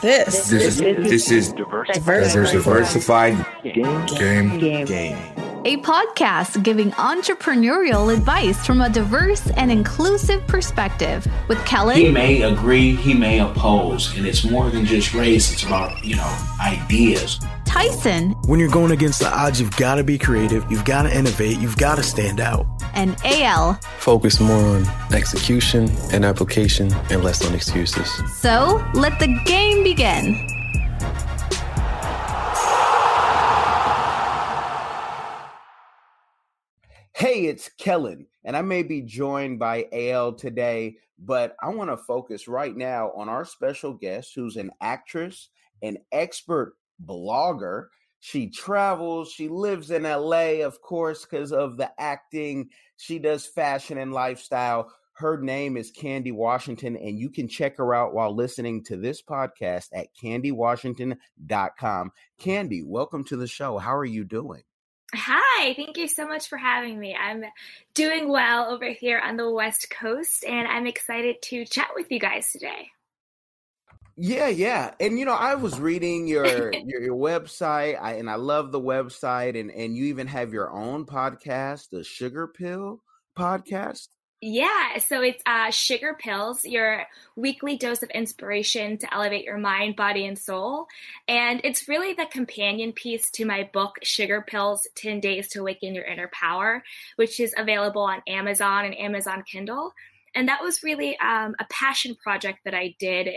This, This is this is Diversified. diversified Game. game. Game. Game. A podcast giving entrepreneurial advice from a diverse and inclusive perspective with Kelly. He may agree, he may oppose, and it's more than just race. It's about you know ideas. Tyson, When you're going against the odds, you've got to be creative, you've got to innovate, you've got to stand out. and AL. focus more on execution and application and less on excuses. So let the game begin. Hey, it's Kellen, and I may be joined by AL today, but I want to focus right now on our special guest who's an actress, an expert blogger. She travels, she lives in LA, of course, because of the acting. She does fashion and lifestyle. Her name is Candy Washington, and you can check her out while listening to this podcast at candywashington.com. Candy, welcome to the show. How are you doing? Hi, thank you so much for having me. I'm doing well over here on the West Coast, and I'm excited to chat with you guys today. Yeah, yeah. And you know, I was reading your your, your website I, and I love the website and and you even have your own podcast, the Sugar Pill podcast. Yeah, so it's uh, Sugar Pills, your weekly dose of inspiration to elevate your mind, body, and soul. And it's really the companion piece to my book, Sugar Pills 10 Days to Awaken Your Inner Power, which is available on Amazon and Amazon Kindle. And that was really um, a passion project that I did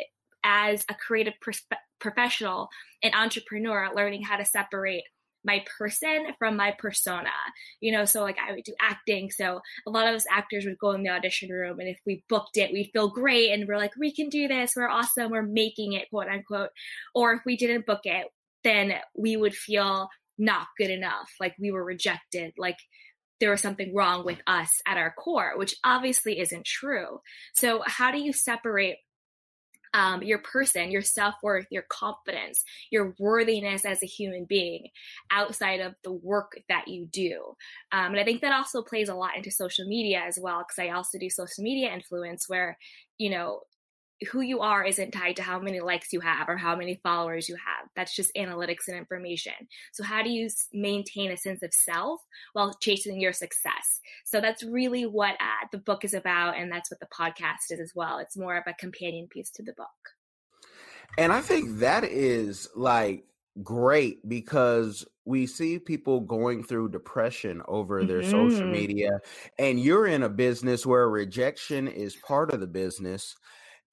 as a creative perspe- professional and entrepreneur, learning how to separate my person from my persona. You know, so like I would do acting. So a lot of us actors would go in the audition room and if we booked it, we'd feel great and we're like, we can do this, we're awesome, we're making it, quote unquote. Or if we didn't book it, then we would feel not good enough, like we were rejected, like there was something wrong with us at our core, which obviously isn't true. So, how do you separate um, your person, your self worth, your confidence, your worthiness as a human being outside of the work that you do. Um, and I think that also plays a lot into social media as well, because I also do social media influence where, you know, who you are isn't tied to how many likes you have or how many followers you have. That's just analytics and information. So, how do you maintain a sense of self while chasing your success? So, that's really what uh, the book is about. And that's what the podcast is as well. It's more of a companion piece to the book. And I think that is like great because we see people going through depression over their social Mhm. media and you're in a business where rejection is part of the business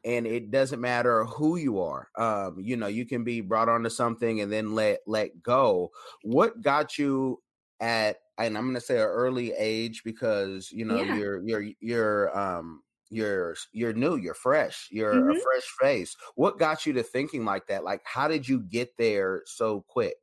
and it doesn't matter who you are um you know you can be brought onto something and then let let go what got you at and i'm going to say an early age because you know Yeah. you're you're you're um you're you're new you're fresh you're a Mhm. fresh face what got you to thinking like that like how did you get there so quick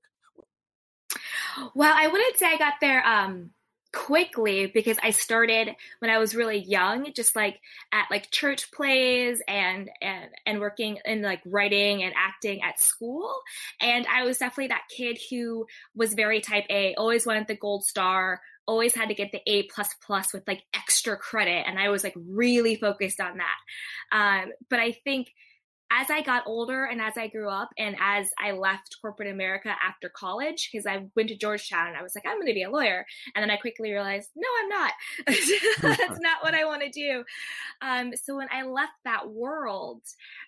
Well, I wouldn't say I got there um quickly because I started when I was really young, just like at like church plays and and and working in like writing and acting at school. And I was definitely that kid who was very type A, always wanted the gold star, always had to get the A plus plus with like extra credit. And I was like really focused on that. Um, but I think as I got older and as I grew up and as I left corporate America after college, because I went to Georgetown and I was like, I'm going to be a lawyer. And then I quickly realized, no, I'm not. That's not what I want to do. Um, so when I left that world,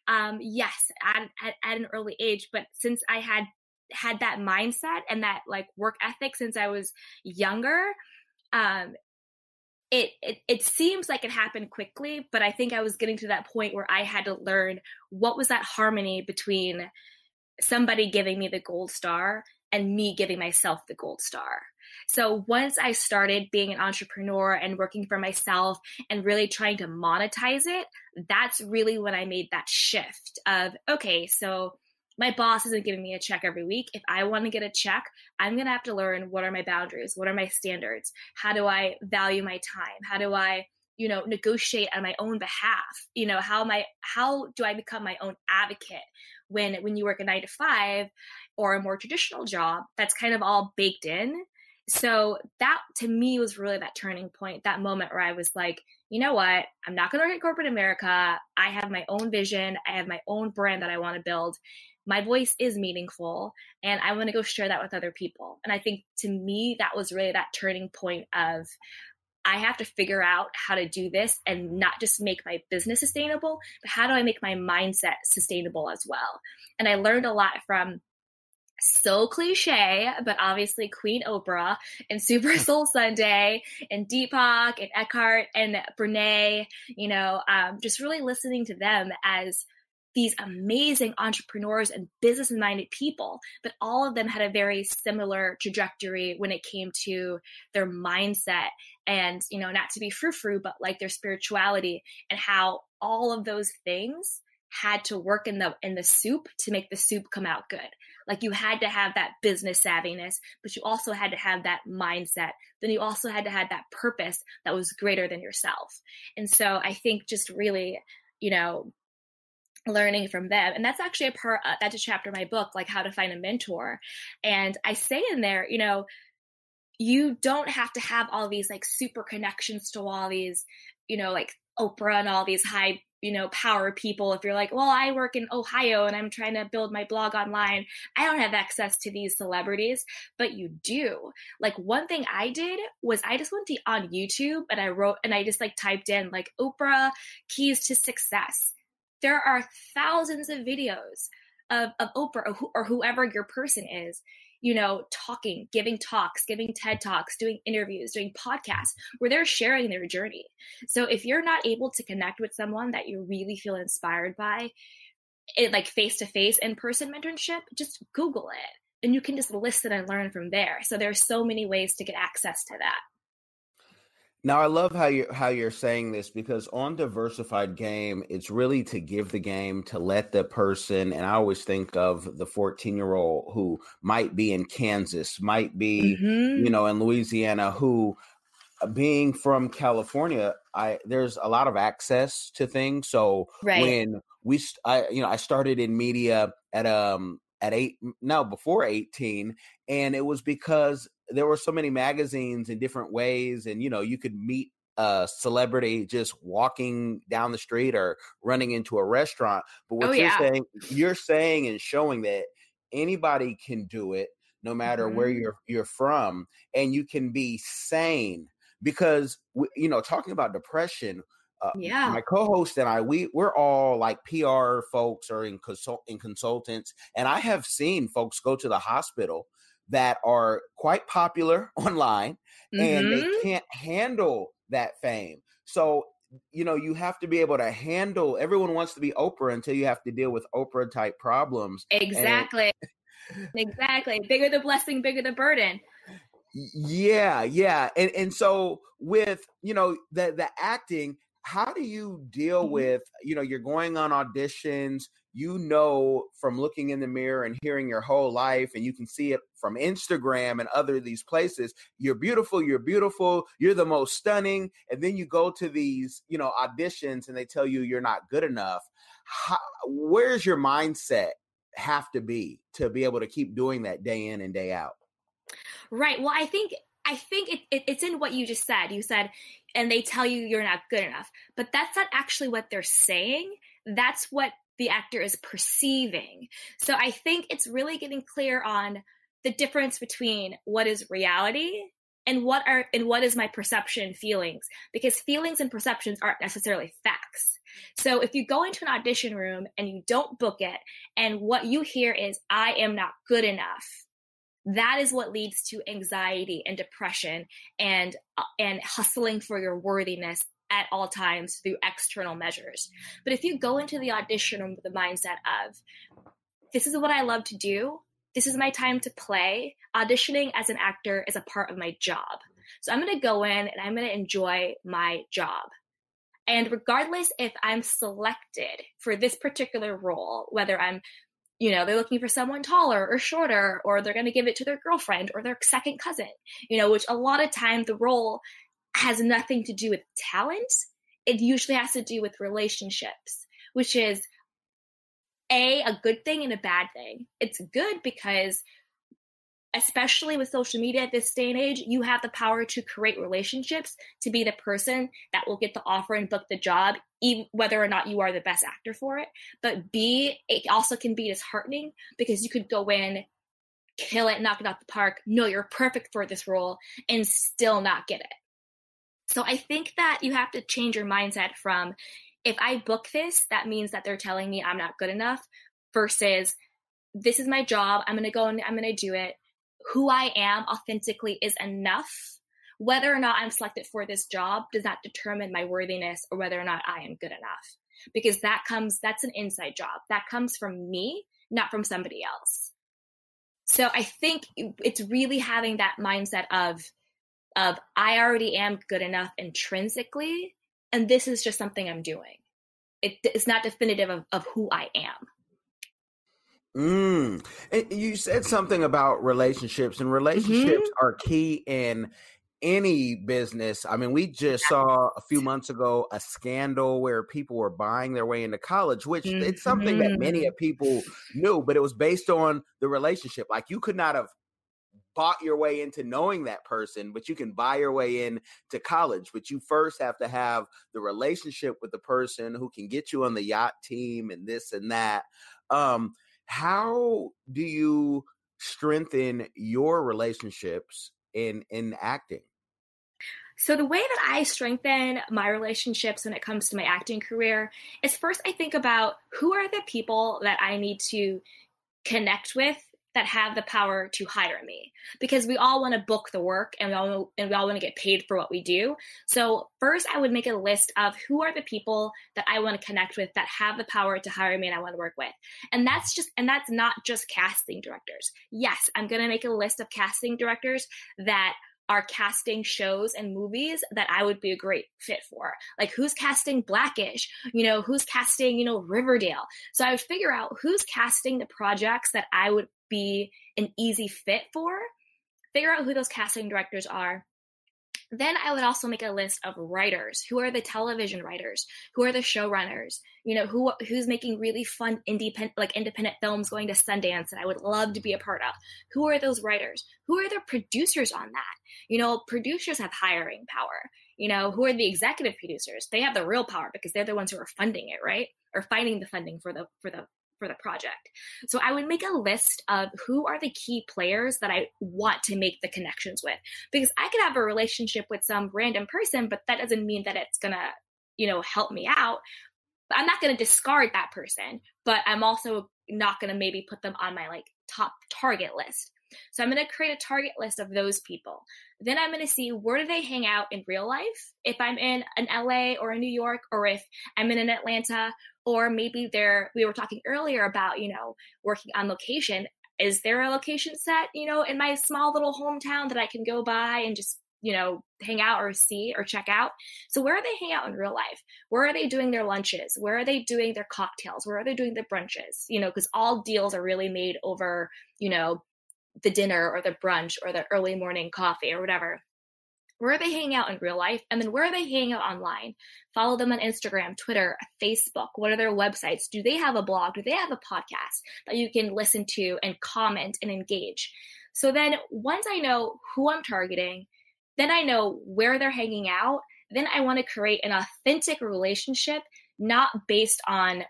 um, yes, at, at, at an early age, but since I had had that mindset and that like work ethic since I was younger, um, it, it it seems like it happened quickly, but I think I was getting to that point where I had to learn what was that harmony between somebody giving me the gold star and me giving myself the gold star. So once I started being an entrepreneur and working for myself and really trying to monetize it, that's really when I made that shift of okay, so my boss isn't giving me a check every week. If I want to get a check, I'm going to have to learn what are my boundaries? What are my standards? How do I value my time? How do I, you know, negotiate on my own behalf? You know, how am I how do I become my own advocate when when you work a 9 to 5 or a more traditional job that's kind of all baked in? so that to me was really that turning point, that moment where I was like, you know what? I'm not going to work at corporate America. I have my own vision. I have my own brand that I want to build. My voice is meaningful and I want to go share that with other people. And I think to me, that was really that turning point of, I have to figure out how to do this and not just make my business sustainable, but how do I make my mindset sustainable as well? And I learned a lot from so cliche, but obviously Queen Oprah and Super Soul Sunday and Deepak and Eckhart and Brene, you know, um, just really listening to them as these amazing entrepreneurs and business minded people, but all of them had a very similar trajectory when it came to their mindset and, you know, not to be frou frou, but like their spirituality and how all of those things had to work in the in the soup to make the soup come out good. Like you had to have that business savviness but you also had to have that mindset. Then you also had to have that purpose that was greater than yourself. And so i think just really you know learning from them. And that's actually a part uh, that's a chapter in my book like how to find a mentor. And i say in there you know you don't have to have all these like super connections to all these you know like oprah and all these high you know power people. If you're like well i work in ohio and i'm trying to build my blog online i don't have access to these celebrities but you do. Like one thing i did was i just went to, on youtube and i wrote and i just like typed in like oprah keys to success there are thousands of videos of, of oprah or, or whoever your person is you know, talking, giving talks, giving TED Talks, doing interviews, doing podcasts where they're sharing their journey. So if you're not able to connect with someone that you really feel inspired by, it like face to face in person mentorship, just Google it and you can just listen and learn from there. So there's so many ways to get access to that. Now I love how you how you're saying this because on diversified game, it's really to give the game to let the person and I always think of the 14 year old who might be in Kansas, might be, mm-hmm. you know, in Louisiana, who uh, being from California, I there's a lot of access to things. So right. when we I you know, I started in media at um at eight no before 18 and it was because there were so many magazines in different ways and you know you could meet a celebrity just walking down the street or running into a restaurant but what oh, you're yeah. saying you're saying and showing that anybody can do it no matter mm-hmm. where you're you're from and you can be sane because you know talking about depression uh, yeah my co-host and i we we're all like pr folks or in consult in consultants and i have seen folks go to the hospital that are quite popular online mm-hmm. and they mm-hmm. can't handle that fame. So, you know, you have to be able to handle everyone wants to be Oprah until you have to deal with Oprah type problems. Exactly. exactly. Bigger the blessing, bigger the burden. Yeah, yeah. And and so with, you know, the the acting, how do you deal mm-hmm. with, you know, you're going on auditions, you know from looking in the mirror and hearing your whole life and you can see it from Instagram and other these places you're beautiful you're beautiful you're the most stunning and then you go to these you know auditions and they tell you you're not good enough How, where's your mindset have to be to be able to keep doing that day in and day out right well i think I think it, it, it's in what you just said. You said, and they tell you you're not good enough, but that's not actually what they're saying. That's what the actor is perceiving. So I think it's really getting clear on the difference between what is reality and what are and what is my perception and feelings because feelings and perceptions aren't necessarily facts. So if you go into an audition room and you don't book it and what you hear is I am not good enough that is what leads to anxiety and depression and uh, and hustling for your worthiness at all times through external measures. But if you go into the audition with the mindset of, this is what I love to do, this is my time to play, auditioning as an actor is a part of my job. So I'm going to go in and I'm going to enjoy my job. And regardless if I'm selected for this particular role, whether I'm you know, they're looking for someone taller or shorter, or they're going to give it to their girlfriend or their second cousin, you know, which a lot of time the role has nothing to do with talent. It usually has to do with relationships, which is a a good thing and a bad thing. It's good because especially with social media at this day and age, you have the power to create relationships to be the person that will get the offer and book the job, even whether or not you are the best actor for it. But B, it also can be disheartening because you could go in, kill it, knock it out the park, know you're perfect for this role, and still not get it. So I think that you have to change your mindset from if I book this, that means that they're telling me I'm not good enough versus this is my job. I'm going to go and I'm going to do it. Who I am authentically is enough. Whether or not I'm selected for this job does not determine my worthiness or whether or not I am good enough. Because that comes, that's an inside job. That comes from me, not from somebody else. So I think it's really having that mindset of, of I already am good enough intrinsically, and this is just something I'm doing. It, it's not definitive of, of who I am. Mm. And you said something about relationships, and relationships mm-hmm. are key in any business. I mean, we just saw a few months ago a scandal where people were buying their way into college, which mm-hmm. it's something that many of people knew, but it was based on the relationship. Like you could not have bought your way into knowing that person, but you can buy your way in to college. But you first have to have the relationship with the person who can get you on the yacht team and this and that. Um, how do you strengthen your relationships in in acting? So, the way that I strengthen my relationships when it comes to my acting career is first, I think about who are the people that I need to connect with that have the power to hire me because we all want to book the work and we all and we all want to get paid for what we do. So first I would make a list of who are the people that I want to connect with that have the power to hire me and I want to work with. And that's just and that's not just casting directors. Yes, I'm going to make a list of casting directors that are casting shows and movies that I would be a great fit for. Like who's casting Blackish, you know, who's casting, you know, Riverdale. So I would figure out who's casting the projects that I would be an easy fit for, figure out who those casting directors are, then I would also make a list of writers. Who are the television writers? Who are the showrunners? You know, who who's making really fun independent like independent films going to Sundance that I would love to be a part of? Who are those writers? Who are the producers on that? You know, producers have hiring power. You know, who are the executive producers? They have the real power because they're the ones who are funding it, right? Or finding the funding for the for the for the project. So I would make a list of who are the key players that I want to make the connections with because I could have a relationship with some random person, but that doesn't mean that it's going to, you know, help me out. I'm not going to discard that person, but I'm also not going to maybe put them on my like top target list. So I'm going to create a target list of those people. Then I'm going to see where do they hang out in real life? If I'm in an LA or a New York, or if I'm in an Atlanta, or maybe they're, we were talking earlier about, you know, working on location. Is there a location set, you know, in my small little hometown that I can go by and just you know, hang out or see or check out. So where are they hang out in real life? Where are they doing their lunches? Where are they doing their cocktails? Where are they doing their brunches? You know, because all deals are really made over, you know, the dinner or the brunch or the early morning coffee or whatever. Where are they hanging out in real life? And then where are they hanging out online? Follow them on Instagram, Twitter, Facebook. What are their websites? Do they have a blog? Do they have a podcast that you can listen to and comment and engage? So then once I know who I'm targeting, then I know where they're hanging out, then I want to create an authentic relationship, not based on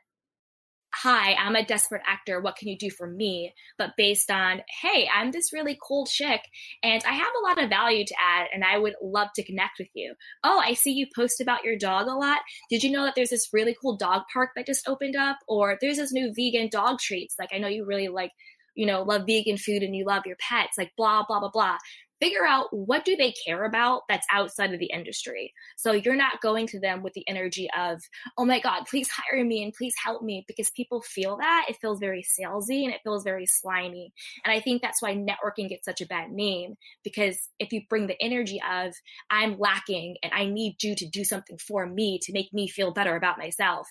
hi, I'm a desperate actor. What can you do for me? But based on, hey, I'm this really cool chick and I have a lot of value to add and I would love to connect with you. Oh, I see you post about your dog a lot. Did you know that there's this really cool dog park that just opened up? Or there's this new vegan dog treats. Like, I know you really like you know, love vegan food and you love your pets, like blah, blah, blah, blah figure out what do they care about that's outside of the industry. So you're not going to them with the energy of oh my god please hire me and please help me because people feel that. It feels very salesy and it feels very slimy. And i think that's why networking gets such a bad name because if you bring the energy of i'm lacking and i need you to do something for me to make me feel better about myself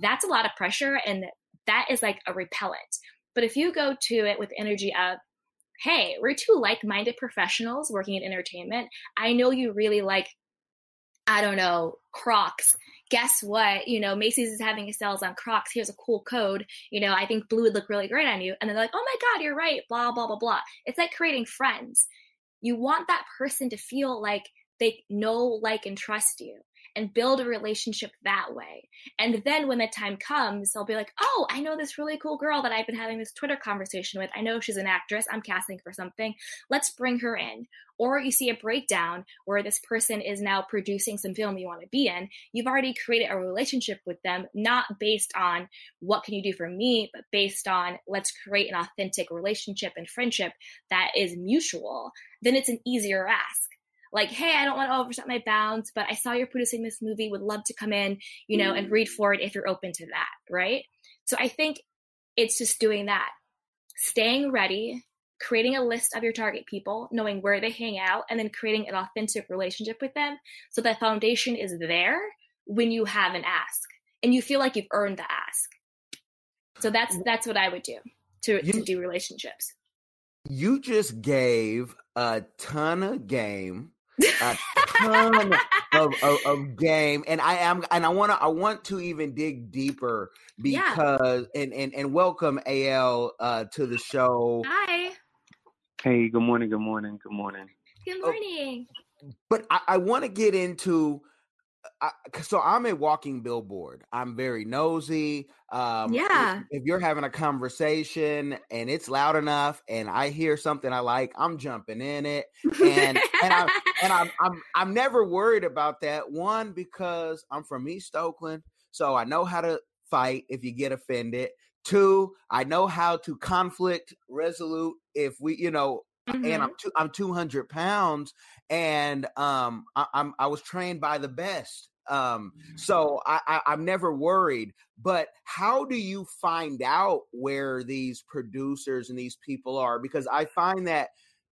that's a lot of pressure and that is like a repellent. But if you go to it with energy of hey, we're two like minded professionals working in entertainment. I know you really like, I don't know, Crocs. guess what? You know, Macy's is having a sales on Crocs. Here's a cool code. You know, I think blue would look really great on you. And they're like, oh my God, you're right. Blah, blah, blah, blah. It's like creating friends. You want that person to feel like they know, like, and trust you and build a relationship that way. And then when the time comes, they'll be like, oh, I know this really cool girl that I've been having this Twitter conversation with. I know she's an actress. I'm casting for something. Let's bring her in. Or you see a breakdown where this person is now producing some film you want to be in. You've already created a relationship with them, not based on what can you do for me, but based on let's create an authentic relationship and friendship that is mutual. Then it's an easier ask like, hey, I don't want to overstep my bounds, but I saw you're producing this movie, would love to come in, you know, and mm. read for it if you're open to that, right? So I think it's just doing that, staying ready, creating a list of your target people, knowing where they hang out, and then creating an authentic relationship with them so that foundation is there when you have an ask and you feel like you've earned the ask. So that's that's what I would do to, you, to do relationships. You just gave a ton of game a ton of, of, of, game and i am and i want to i want to even dig deeper because yeah. and, and and welcome al uh to the show hi hey good morning good morning good morning good morning oh, but i, I want to get into I, so I'm a walking billboard. I'm very nosy. Um, yeah. If, if, you're having a conversation and it's loud enough, and I hear something I like, I'm jumping in it, and and I'm and I'm, I'm I'm never worried about that. One because I'm from East Oakland, so I know how to fight if you get offended. Two, I know how to conflict resolute if we, you know, Mm-hmm. and I'm two, I'm 200 pounds, and um, I, am I was trained by the best. Um, mm-hmm. so I, I, I'm never worried. But how do you find out where these producers and these people are? Because I find that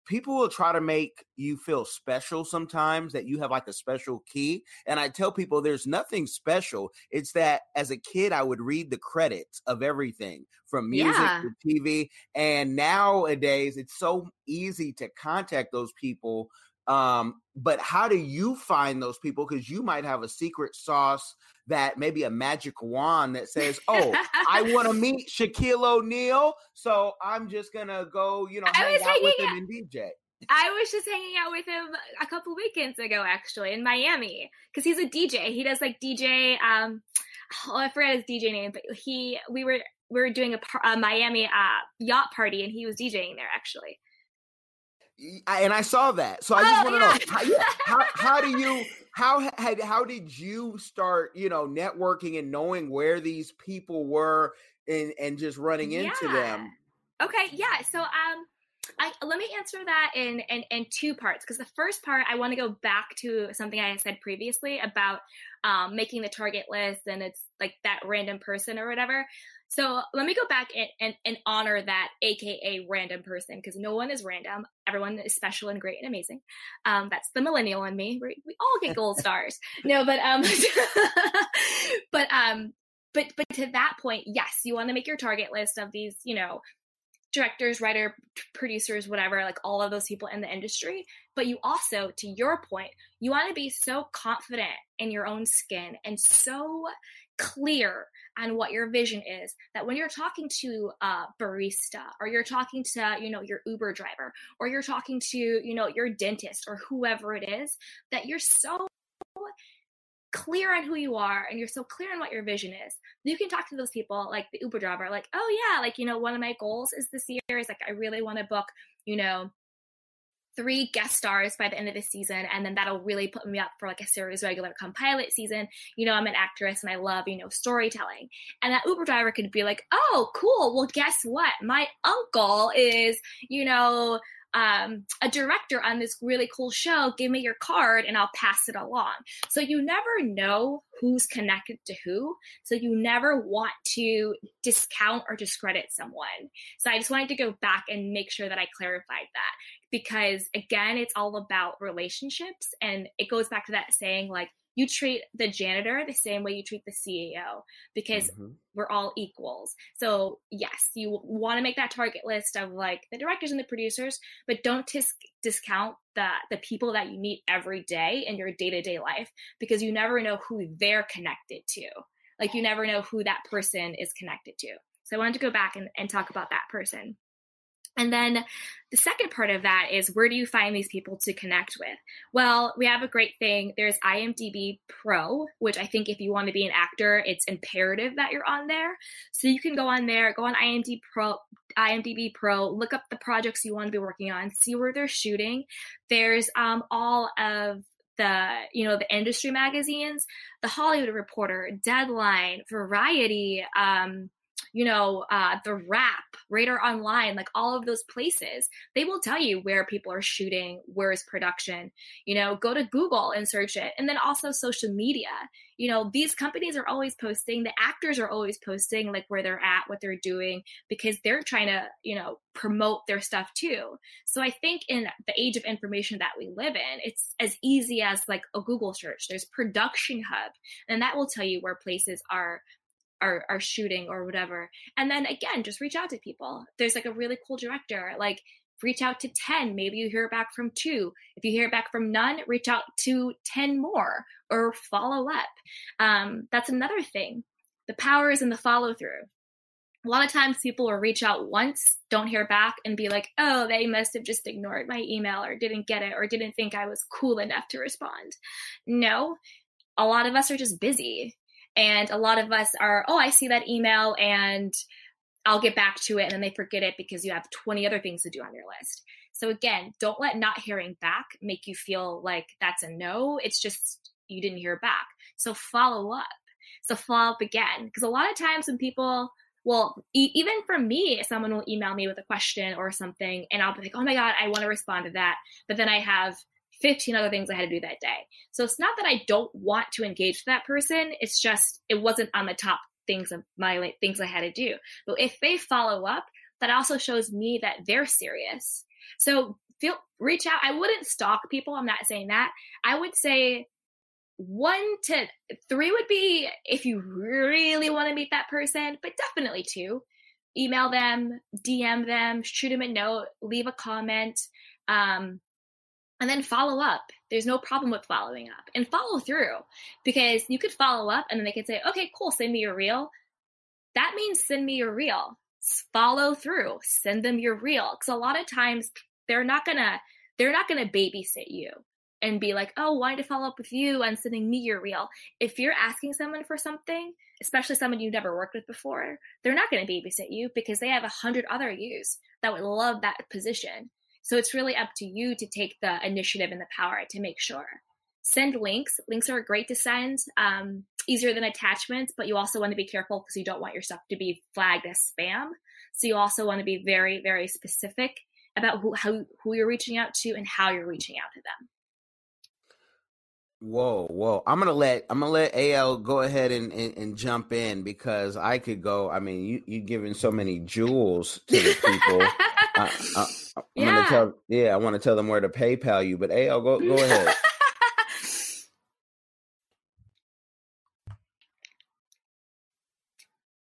people will try to make you feel special sometimes that you have like a special key and i tell people there's nothing special it's that as a kid i would read the credits of everything from music yeah. to tv and nowadays it's so easy to contact those people um, but how do you find those people? Because you might have a secret sauce that maybe a magic wand that says, "Oh, I want to meet Shaquille O'Neal, so I'm just gonna go, you know, hang out with him and DJ." I was just hanging out with him a couple weekends ago, actually, in Miami, because he's a DJ. He does like DJ. Um, oh, I forget his DJ name, but he we were we were doing a, a Miami uh, yacht party, and he was DJing there actually and I saw that. So I just oh, want to yeah. know how, how, how do you how had how did you start you know networking and knowing where these people were and and just running yeah. into them. Okay, yeah. So um I, let me answer that in in, in two parts because the first part I want to go back to something I said previously about um, making the target list and it's like that random person or whatever. So let me go back and, and, and honor that AKA random person because no one is random. Everyone is special and great and amazing. Um, that's the millennial in me. We, we all get gold stars. No, but um, but um, but but to that point, yes, you want to make your target list of these, you know, directors, writer, producers, whatever, like all of those people in the industry. But you also, to your point, you want to be so confident in your own skin and so clear on what your vision is that when you're talking to a barista or you're talking to you know your uber driver or you're talking to you know your dentist or whoever it is that you're so clear on who you are and you're so clear on what your vision is. You can talk to those people like the uber driver like oh yeah like you know one of my goals is this year is like i really want to book you know three guest stars by the end of the season and then that'll really put me up for like a series regular come pilot season. You know i'm an actress and i love you know storytelling. And that uber driver could be like oh cool. Well guess what? My uncle is you know um, a director on this really cool show. Give me your card and i'll pass it along. So you never know who's connected to who. So you never want to discount or discredit someone. So i just wanted to go back and make sure that i clarified that because again it's all about relationships and it goes back to that saying like you treat the janitor the same way you treat the CEO because mm-hmm. we're all equals. So, yes, you want to make that target list of like the directors and the producers, but don't tis- discount the the people that you meet every day in your day-to-day life because you never know who they're connected to. Like you never know who that person is connected to. So I wanted to go back and, and talk about that person. And then the second part of that is where do you find these people to connect with? Well, we have a great thing. There's IMDb Pro, which I think if you want to be an actor, it's imperative that you're on there. So you can go on there, go on IMDb Pro, IMDb Pro, look up the projects you want to be working on, see where they're shooting. There's um, all of the you know the industry magazines the hollywood reporter deadline variety um, you know, uh, the Wrap, Radar Online, like all of those places, they will tell you where people are shooting, where is production. You know, go to Google and search it. And then also social media. You know, these companies are always posting, the actors are always posting like where they're at, what they're doing, because they're trying to, you know, promote their stuff too. So I think in the age of information that we live in, it's as easy as like a Google search. There's Production Hub, and that will tell you where places are are, are shooting or whatever. And then again, just reach out to people. There's like a really cool director, like reach out to 10. Maybe you hear back from two. If you hear back from none, reach out to 10 more or follow up. Um, that's another thing. The power is in the follow through. A lot of times people will reach out once, don't hear back, and be like, oh, they must have just ignored my email or didn't get it or didn't think I was cool enough to respond. No, a lot of us are just busy and a lot of us are, oh, I see that email and I'll get back to it. And then they forget it because you have 20 other things to do on your list. So again, don't let not hearing back make you feel like that's a no. It's just you didn't hear back. So follow up. So follow up again. Because a lot of times when people, well, e- even for me, someone will email me with a question or something, and I'll be like, oh my God, I want to respond to that. But then I have 15 other things I had to do that day. So it's not that I don't want to engage with that person. It's just it wasn't on the top things of my things I had to do. But if they follow up, that also shows me that they're serious. So feel reach out. I wouldn't stalk people. I'm not saying that. I would say one to three would be if you really want to meet that person, but definitely two. Email them, DM them, shoot them a note, leave a comment. Um, and then follow up. There's no problem with following up and follow through because you could follow up and then they could say, okay, cool, send me your reel. That means send me your reel. Follow through, send them your reel. Because a lot of times they're not gonna they're not gonna babysit you and be like, oh, wanted to follow up with you and sending me your reel. If you're asking someone for something, especially someone you've never worked with before, they're not going to babysit you because they have a hundred other yous that would love that position. So it's really up to you to take the initiative and the power to make sure. Send links. Links are great to send, um, easier than attachments, but you also want to be careful because you don't want your stuff to be flagged as spam. So you also want to be very, very specific about who, how, who you're reaching out to and how you're reaching out to them. Whoa, whoa! I'm gonna let I'm gonna let Al go ahead and, and, and jump in because I could go. I mean, you you giving so many jewels to the people. I, I, I'm yeah. gonna tell. Yeah, I want to tell them where to PayPal you. But Al, go go ahead.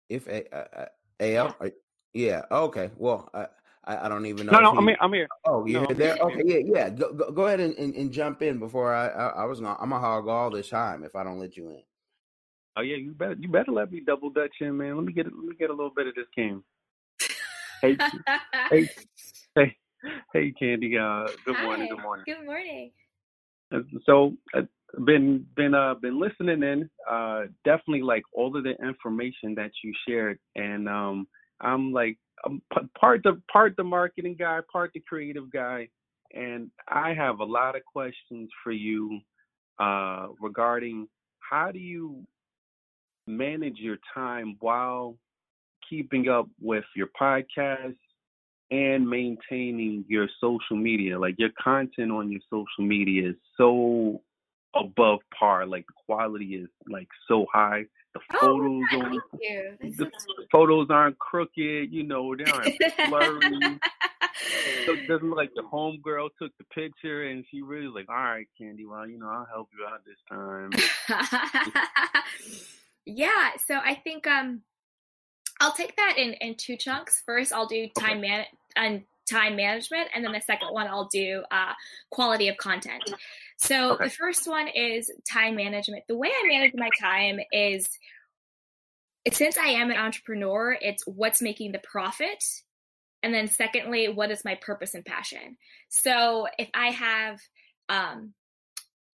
if a, uh, Al, yeah, okay. Well, I I, I don't even know. No, no, he, I'm here. I'm here. Oh, you're no, there. Okay, yeah, yeah. Go, go, go ahead and, and, and, jump in before I, I, I was gonna. I'm gonna hog all this time if I don't let you in. Oh yeah, you better you better let me double dutch in, man. Let me get let me get a little bit of this game. hey, hey, hey, hey, Candy. Uh, good Hi. morning. Good morning. Good morning. Uh, so, I've uh, been been uh been listening in. Uh, definitely like all of the information that you shared, and um, I'm like I'm part the part the marketing guy, part the creative guy, and I have a lot of questions for you uh, regarding how do you manage your time while keeping up with your podcast and maintaining your social media. Like your content on your social media is so above par. Like the quality is like so high. The oh, photos oh, on the so photos aren't crooked, you know, they aren't blurry. so doesn't look like the homegirl took the picture and she really like, all right, Candy, well, you know, I'll help you out this time. yeah, so I think um I'll take that in in two chunks. First, I'll do time man and time management, and then the second one I'll do uh, quality of content. So okay. the first one is time management. The way I manage my time is since I am an entrepreneur, it's what's making the profit. And then secondly, what is my purpose and passion? So if I have um,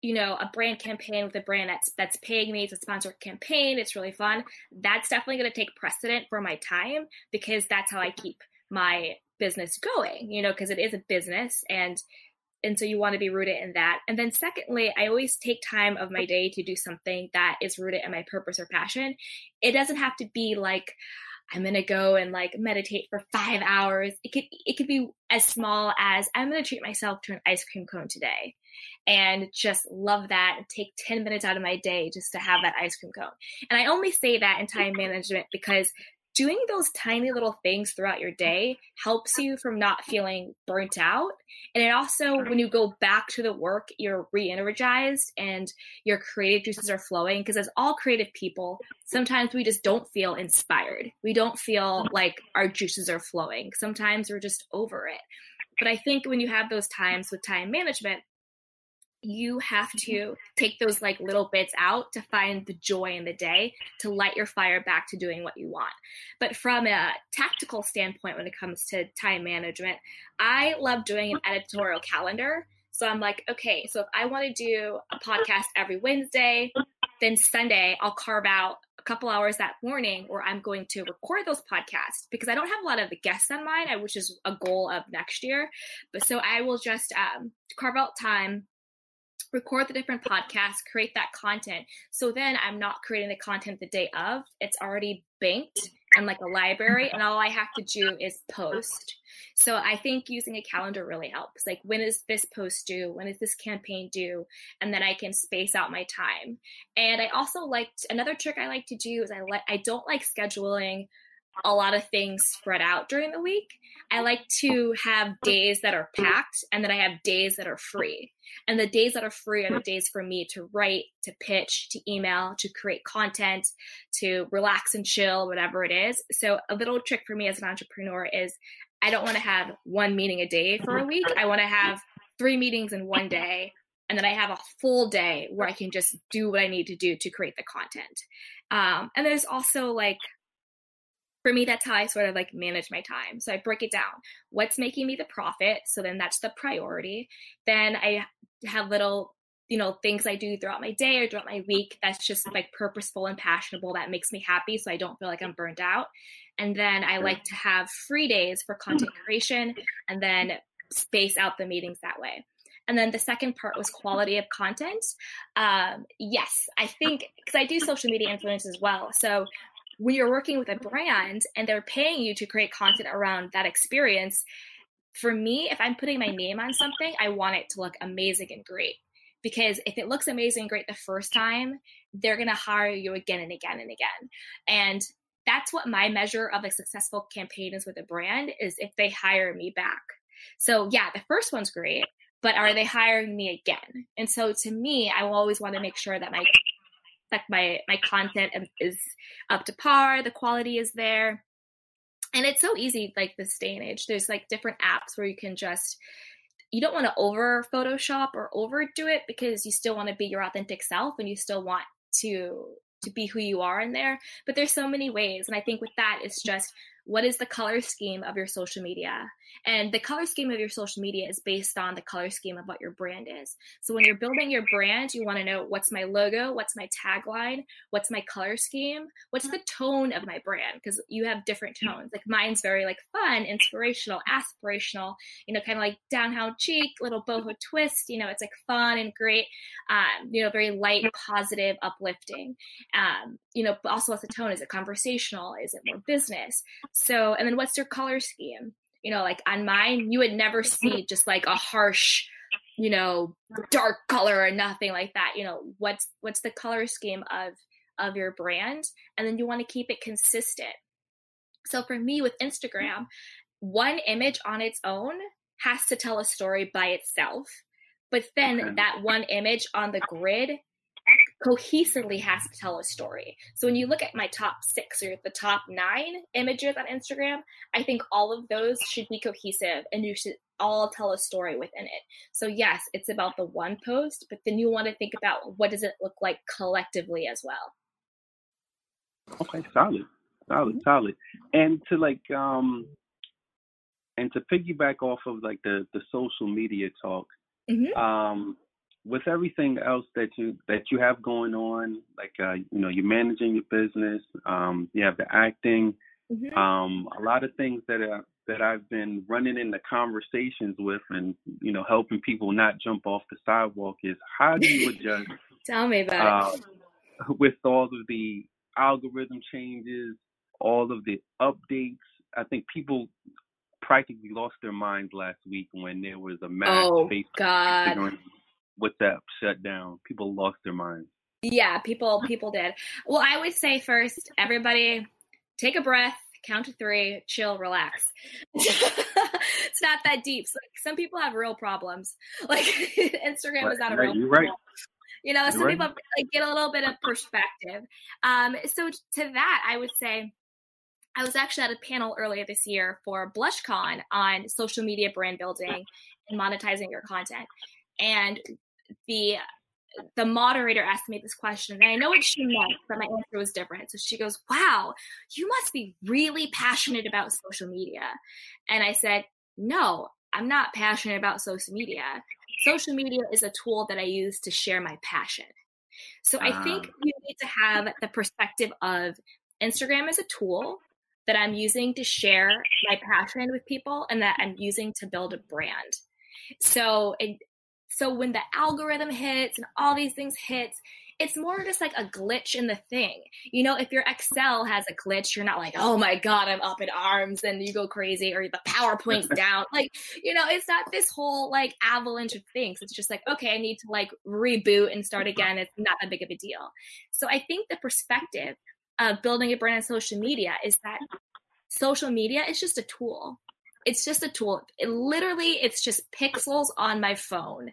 you know, a brand campaign with a brand that's that's paying me to sponsor a campaign, it's really fun. That's definitely going to take precedent for my time because that's how I keep my business going, you know, because it is a business and and so you want to be rooted in that. And then secondly, I always take time of my day to do something that is rooted in my purpose or passion. It doesn't have to be like I'm gonna go and like meditate for five hours. It could it could be as small as I'm gonna treat myself to an ice cream cone today and just love that and take 10 minutes out of my day just to have that ice cream cone. And I only say that in time management because doing those tiny little things throughout your day helps you from not feeling burnt out. And it also, when you go back to the work, you're re energized and your creative juices are flowing. Because as all creative people, sometimes we just don't feel inspired. We don't feel mm. like our juices are flowing. Sometimes we're just over it. But I think when you have those times with time management, you have to take those like little bits out to find the joy in the day to light your fire back to doing what you want. But from a tactical standpoint when it comes to time management i love doing an editorial calendar. So i'm like okay so if i want to do a podcast every wednesday then sunday i'll carve out a couple hours that morning where i'm going to record those podcasts because i don't have a lot of the guests on mine which is a goal of next year. But so i will just um, carve out time record the different podcasts, create that content. So then I'm not creating the content the day of. It's already banked and like a library, and all I have to do is post. So I think using a calendar really helps. Like when is this post due? When is this campaign due? And then I can space out my time. And I also like another trick I like to do is I like I don't like scheduling a lot of things spread out during the week. I like to have days that are packed and then I have days that are free. And the days that are free are the days for me to write, to pitch, to email, to create content, to relax and chill, whatever it is. So, a little trick for me as an entrepreneur is I don't want to have one meeting a day for a week. I want to have three meetings in one day. And then I have a full day where I can just do what I need to do to create the content. Um, and there's also like for me that's how i sort of like manage my time. So i break it down. What's making me the profit so then that's the priority. Then i have little you know things i do throughout my day or throughout my week that's just like purposeful and passionable that makes me happy so i don't feel like i'm burned out. And then i like to have free days for content creation and then space out the meetings that way. And then the second part was quality of content. Um, yes, I think because I do social media influence as well. So when you're working with a brand and they're paying you to create content around that experience, for me, if I'm putting my name on something, I want it to look amazing and great. Because if it looks amazing and great the first time, they're going to hire you again and again and again. And that's what my measure of a successful campaign is with a brand is if they hire me back. So yeah, the first one's great, but are they hiring me again? And so to me, I will always want to make sure that my like my my content is up to par the quality is there. And it's so easy like this day and age. There's like different apps where you can just you don't want to over photoshop or overdo it because you still want to be your authentic self and you still want to to be who you are in there. But there's so many ways. And i think with that it's just what is the color scheme of your social media? And the color scheme of your social media is based on the color scheme of what your brand is. So when you're building your brand, you want to know what's my logo, what's my tagline, what's my color scheme, what's the tone of my brand because you have different tones. Like mine's very like fun, inspirational, aspirational, you know, kind of like downtown cheek, little boho twist, you know, it's like fun and great, um, you know, very light, positive, uplifting. Um, you know, but also what's the tone? Is it conversational? Is it more business? So, and then what's your color scheme? You know, like on mine, you would never see mm-hmm. just like a harsh, you know, dark color or nothing like that. You know, what's what's the color scheme of of your brand? And then you want to keep it consistent. So for me with Instagram, one image on its own has to tell a story by itself. But then Okay. that one image on the grid cohesively has to tell a story. So when you look at my top six or the top nine images on Instagram, I think all of those should be cohesive and you should all tell a story within it. So yes, it's about the one post, but then you want to think about what does it look like collectively as well. Okay, solid, solid, solid. And to like um and to piggyback off of like the the social media talk, Mhm. um with everything else that you that you have going on, like uh you know, you're managing your business, um you have the acting, Mhm. um a lot of things that are that I've been running into conversations with and you know helping people not jump off the sidewalk is how do you adjust Tell me about uh, it. with all of the algorithm changes, all of the updates. I think people practically lost their minds last week when there was a mass Oh Facebook, God. Instagram, WhatsApp shut down. People lost their minds. Yeah, people people did. Well, I would say first, everybody take a breath, count to three, chill, relax. it's not that deep. So, like, some people have real problems. Like Instagram Right, is not a right, real you're right. You know, You're some right. people like get a little bit of perspective. Um, so to that, I would say I was actually at a panel earlier this year for BlushCon on social media brand building and monetizing your content. And the the moderator asked me this question, and I know what she meant, but my answer was different. So she goes, Wow, you must be really passionate about social media. And I said, No, I'm not passionate about social media. Social media is a tool that I use to share my passion. So I think Ah. you need to have the perspective of Instagram as a tool that I'm using to share my passion with people and that I'm using to build a brand. So it, so when the algorithm hits and all these things hits, it's more just like a glitch in the thing. You know, if your Excel has a glitch, you're not like, oh my God, I'm up in arms and you go crazy or the PowerPoint's down. Like, you know, it's not this whole like avalanche of things. It's just like, okay, I need to like reboot and start again. It's not that big of a deal. So I think the perspective of building a brand on social media is that social media is just a tool. It's just a tool. It literally, it's just pixels on my phone.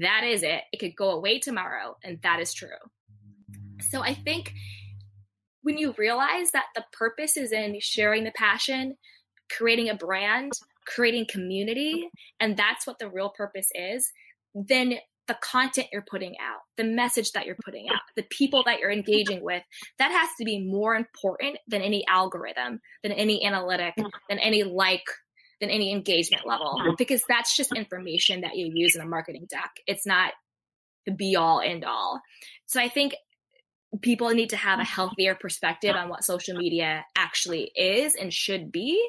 That is it. It could go away tomorrow, and that is true. So I think when you realize that the purpose is in sharing the passion, creating a brand, creating community, and that's what the real purpose is, then the content you're putting out, the message that you're putting out, the people that you're engaging with, that has to be more important than any algorithm, than any analytic, than any like, than any engagement level, because that's just information that you use in a marketing deck. It's not the be all end all. So I think people need to have a healthier perspective on what social media actually is and should be.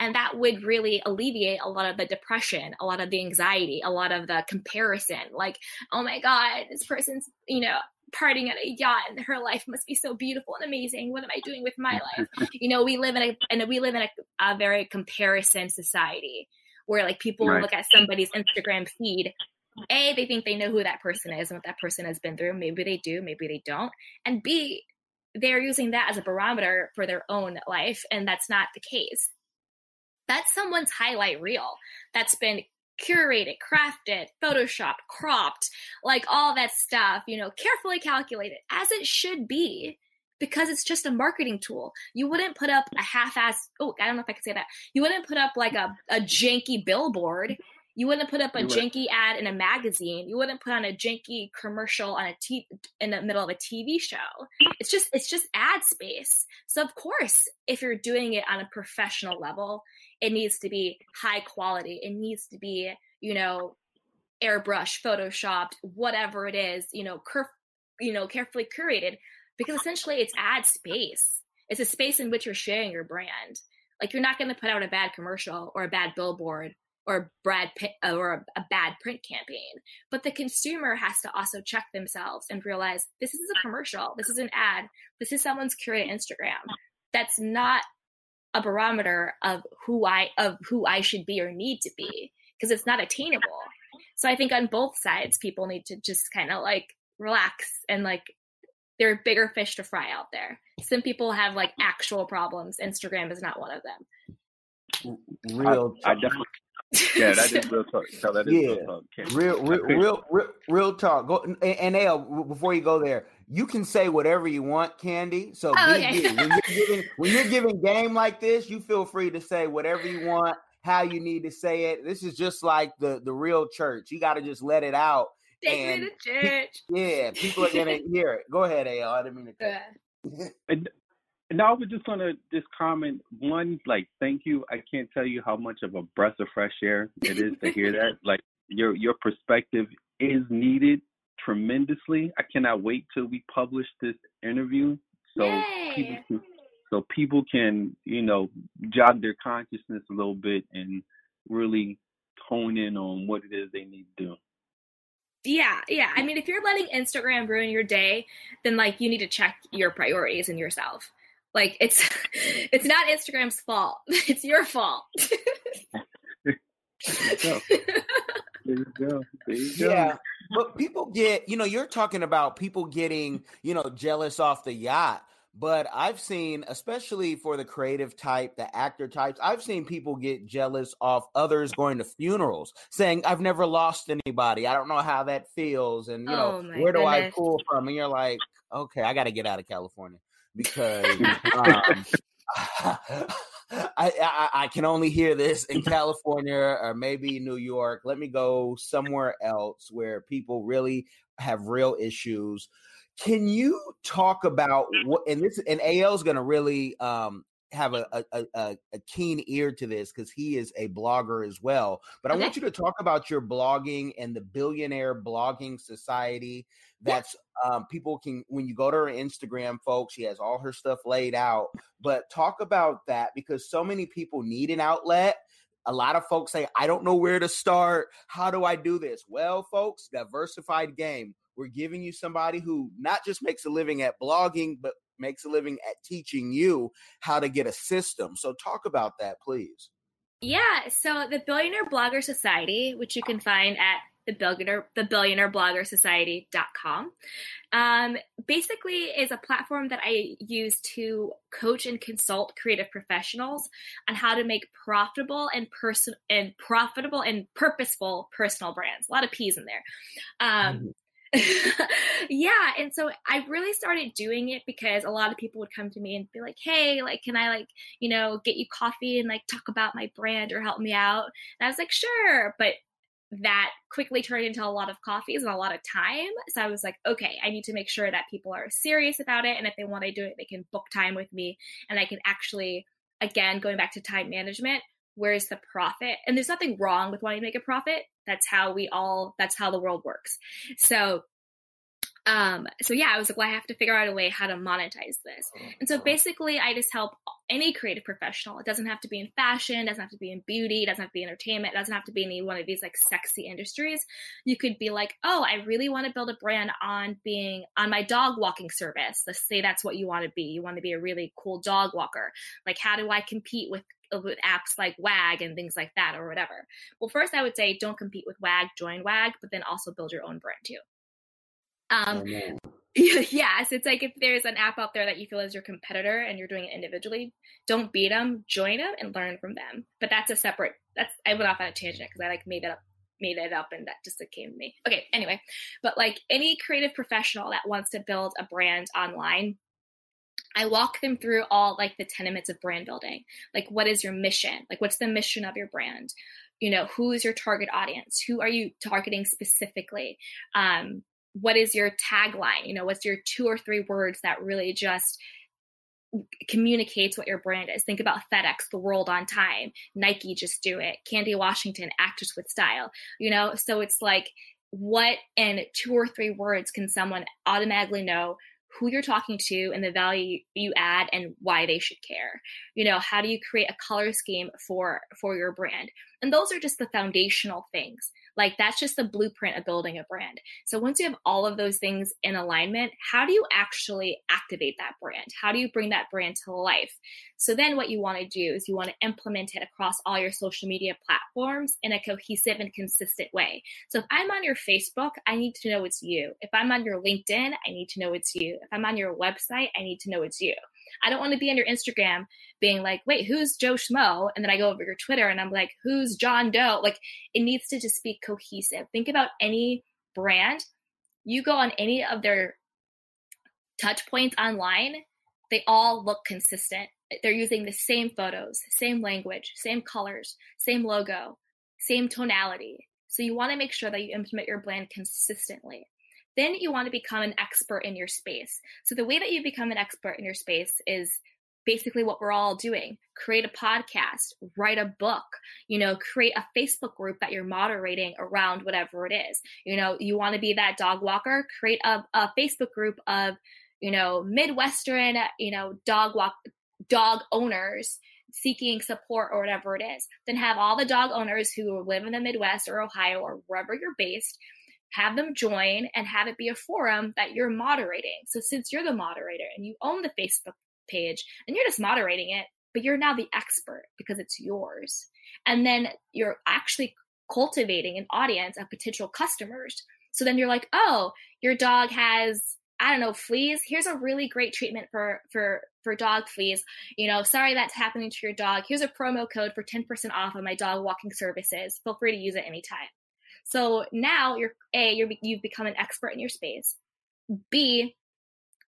And that would really alleviate a lot of the depression, a lot of the anxiety, a lot of the comparison. Like, oh my God, this person's, you know, partying at a yacht and her life must be so beautiful and amazing. What am I doing with my life? you know, we live in a and we live in a, a very comparison society where like people Right. look at somebody's Instagram feed a, they think they know who that person is and what that person has been through. Maybe they do, maybe they don't. And B, they're using that as a barometer for their own life, and that's not the case. That's someone's highlight reel that's been curated, crafted, photoshopped, cropped, like all that stuff, you know, carefully calculated, as it should be. Because it's just a marketing tool. You wouldn't put up a half ass, oh, I don't know if I can say that. You wouldn't put up like a, a janky billboard you wouldn't put up a janky ad in a magazine. You wouldn't put on a janky commercial on a t- in the middle of a TV show. It's just it's just ad space. So of course, if you're doing it on a professional level, it needs to be high quality. It needs to be, you know, airbrush, photoshopped, whatever it is, you know, cur- you know, carefully curated because essentially it's ad space. It's a space in which you're sharing your brand. Like you're not going to put out a bad commercial or a bad billboard or Brad Pitt uh, or a, a bad print campaign. But the consumer has to also check themselves and realize this is a commercial, this is an ad, this is someone's curated Instagram. That's not a barometer of who I of who I should be or need to be because it's not attainable. So I think on both sides, people need to just kind of like relax and like there are bigger fish to fry out there. Some people have like actual problems. Instagram is not one of them. real. I, I definitely. Yeah, that is real talk. So that is yeah, real talk. Can't- real, real, real, real, real talk. Go and, and Al, before you go there, you can say whatever you want, Candy. So Oh, be okay. you. when you're giving when you're giving game like this, you feel free to say whatever you want, how you need to say it. This is just like the the real church. You got to just let it out. Take And me to church. Yeah, people are gonna hear it. Go ahead, Al. I didn't mean to. cut Uh, And, and I was just gonna just comment one like thank you. I can't tell you how much of a breath of fresh air it is to hear that. Like your your perspective is needed tremendously. I cannot wait till we publish this interview so people can, so people can you know jog their consciousness a little bit and really hone in on what it is they need to do. Yeah, yeah. I mean, if you're letting Instagram ruin your day, then like you need to check your priorities and yourself. Like it's it's not Instagram's fault. It's your fault. There you go. There you go. There you go. Yeah, but people get, you know, you're talking about people getting, you know, jealous off the yacht. But I've seen, especially for the creative type, the actor types, I've seen people get jealous off others going to funerals, saying, I've never lost anybody. I don't know how that feels. And, you know, Oh, my where do I pull from? And you're like, okay, I got to get out of California because um, I, I I can only hear this in California or maybe New York. Let me go somewhere else where people really have real issues. Can you talk about what? And this and AL is going to really um, have a, a, a, a keen ear to this because he is a blogger as well. But I want you to talk about your blogging and the Billionaire Blogging Society. That's um, people can when you go to her Instagram, folks. She has all her stuff laid out. But talk about that because so many people need an outlet. A lot of folks say, I don't know where to start. How do I do this? Well, folks, diversified game. We're giving you somebody who not just makes a living at blogging, but makes a living at teaching you how to get a system. So talk about that, please. Yeah, so the Billionaire Blogger Society, which you can find at the billionaire the billionaire blogger society.com um, basically is a platform that i use to coach and consult creative professionals on how to make profitable and person and profitable and purposeful personal brands. A lot of p's in there. Um, yeah and so i really started doing it because a lot of people would come to me and be like hey like can i like you know get you coffee and like talk about my brand or help me out? And i was like sure but that quickly turned into a lot of coffees and a lot of time. So i was like okay i need to make sure that people are serious about it. And if they want to do it they can book time with me and i can actually again going back to time management where's the profit? And there's nothing wrong with wanting to make a profit. That's how we all that's how the world works. So um so yeah i was like well i have to figure out a way how to monetize this. And so basically i just help any creative professional. It doesn't have to be in fashion doesn't have to be in beauty doesn't have to be entertainment it doesn't have to be any one of these like sexy industries. You could be like oh i really want to build a brand on being on my dog walking service. Let's say that's what you want to be. You want to be a really cool dog walker. Like how do i compete with with apps like WAG and things like that or whatever. Well, first I would say don't compete with WAG, join WAG, but then also build your own brand too. Um, yes, it's like if there's an app out there that you feel is your competitor and you're doing it individually, don't beat them, join them, and learn from them. But that's a separate. That's I went off on a tangent because I like made it up, made it up, and that just came to me. Okay, anyway, but like any creative professional that wants to build a brand online, I walk them through all like the tenements of brand building. Like, what is your mission? Like, what's the mission of your brand? You know, who is your target audience? Who are you targeting specifically? Um, what is your tagline? You know, what's your two or three words that really just communicates what your brand is. Think about FedEx, the world on time, Nike, just do it, Candy Washington, actors with style, you know? So it's like, what in two or three words can someone automatically know who you're talking to and the value you add and why they should care you know how do you create a color scheme for for your brand and those are just the foundational things like that's just the blueprint of building a brand. So once you have all of those things in alignment how do you actually activate that brand? How do you bring that brand to life? So then what you want to do is you want to implement it across all your social media platforms in a cohesive and consistent way. So if i'm on your facebook i need to know it's you. If i'm on your linkedin i need to know it's you. If i'm on your website i need to know it's you I don't want to be on your Instagram being like, wait, who's Joe Schmo? And then I go over your Twitter and I'm like, who's John Doe? Like it needs to just be cohesive. Think about any brand. You go on any of their touch points online, they all look consistent. They're using the same photos, same language, same colors, same logo, same tonality. So you want to make sure that you implement your brand consistently. Then you want to become an expert in your space. So the way that you become an expert in your space is basically what we're all doing. Create a podcast write a book you know create a facebook group that you're moderating around whatever it is. You know you want to be that dog walker create a, a facebook group of you know midwestern you know dog walk dog owners seeking support or whatever it is. Then have all the dog owners who live in the midwest or ohio or wherever you're based have them join and have it be a forum that you're moderating. So since you're the moderator and you own the Facebook page and you're just moderating it, but you're now the expert because it's yours. And then you're actually cultivating an audience of potential customers. So then you're like, "Oh, your dog has I don't know, fleas. Here's a really great treatment for for for dog fleas. You know, sorry that's happening to your dog. Here's a promo code for 10% off of my dog walking services. Feel free to use it anytime. So now you're A, you're, you've become an expert in your space. B,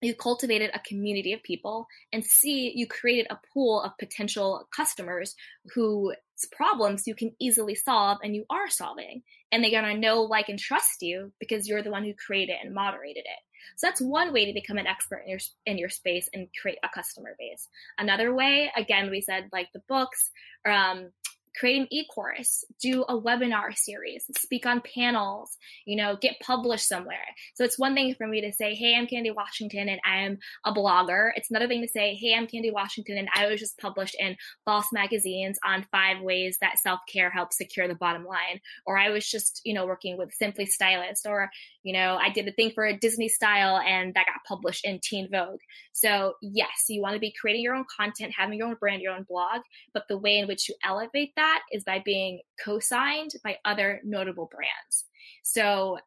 you cultivated a community of people. And C, you created a pool of potential customers whose problems you can easily solve and you are solving. And they're going to know, like, and trust you because you're the one who created and moderated it. So that's one way to become an expert in your in your space and create a customer base. Another way, again, we said like the books, um, create an e-course do a webinar series speak on panels you know get published somewhere. So it's one thing for me to say hey i'm candy washington and i'm a blogger. It's another thing to say hey i'm candy washington and i was just published in boss magazines on five ways that self-care helps secure the bottom line. Or i was just you know working with simply stylist or you know i did a thing for disney style and that got published in teen vogue. So yes you want to be creating your own content having your own brand your own blog but the way in which you elevate that that is by being co-signed by other notable brands. So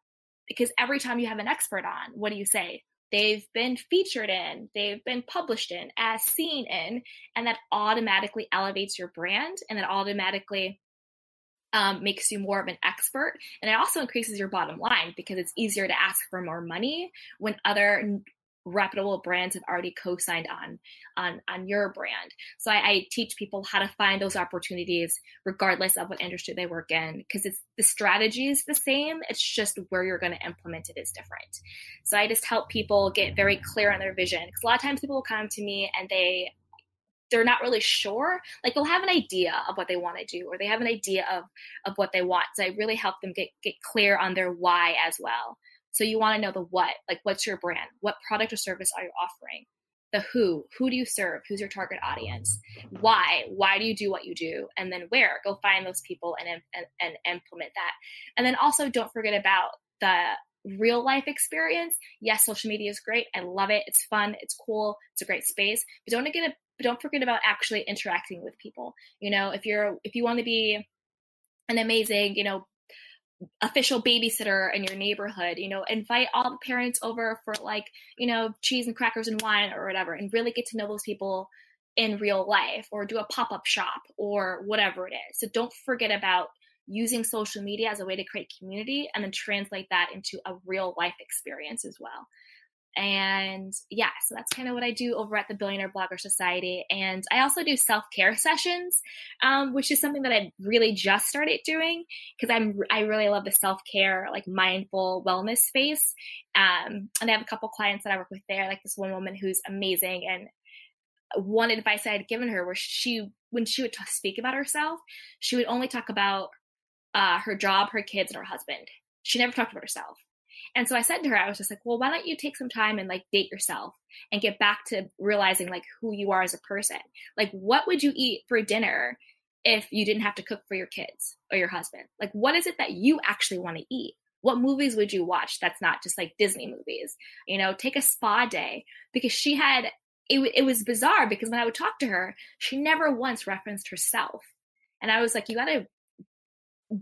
because every time you have an expert on, what do you say? They've been featured in, they've been published in, as seen in, and that automatically elevates your brand and that automatically um, makes you more of an expert. And it also increases your bottom line because it's easier to ask for more money when other reputable brands have already co-signed on on on your brand. So I, I, teach people how to find those opportunities regardless of what industry they work in because it's the strategy is the same it's just where you're going to implement it is different. So i just help people get very clear on their vision because a lot of times people will come to me and they they're not really sure like they'll have an idea of what they want to do or they have an idea of of what they want so i really help them get get clear on their why as well so you want to know the what, like what's your brand? What product or service are you offering? The who, who do you serve? Who's your target audience? Why? Why do you do what you do? And then where? Go find those people and, and, and implement that. And then also don't forget about the real life experience. Yes, social media is great. I love it. It's fun. It's cool. It's a great space. But don't get a, don't forget about actually interacting with people. You know, if you're if you want to be an amazing, you know, official babysitter in your neighborhood you know invite all the parents over for like you know cheese and crackers and wine or whatever and really get to know those people in real life or do a pop-up shop or whatever it is. So don't forget about using social media as a way to create community and then translate that into a real life experience as well and yeah, so that's kind of what I do over at the Billionaire Blogger Society. And I also do self care sessions, um, which is something that I really just started doing because I'm I really love the self care, like mindful wellness space. Um, and I have a couple clients that I work with there, like this one woman who's amazing. And one advice I had given her was she, when she would t- speak about herself, she would only talk about uh, her job, her kids, and her husband. She never talked about herself. And so I said to her, I was just like, well, why don't you take some time and like date yourself and get back to realizing like who you are as a person? Like, what would you eat for dinner if you didn't have to cook for your kids or your husband? Like, what is it that you actually want to eat? What movies would you watch that's not just like Disney movies? You know, take a spa day because she had, it, it was bizarre because when I would talk to her, she never once referenced herself. And I was like, you got to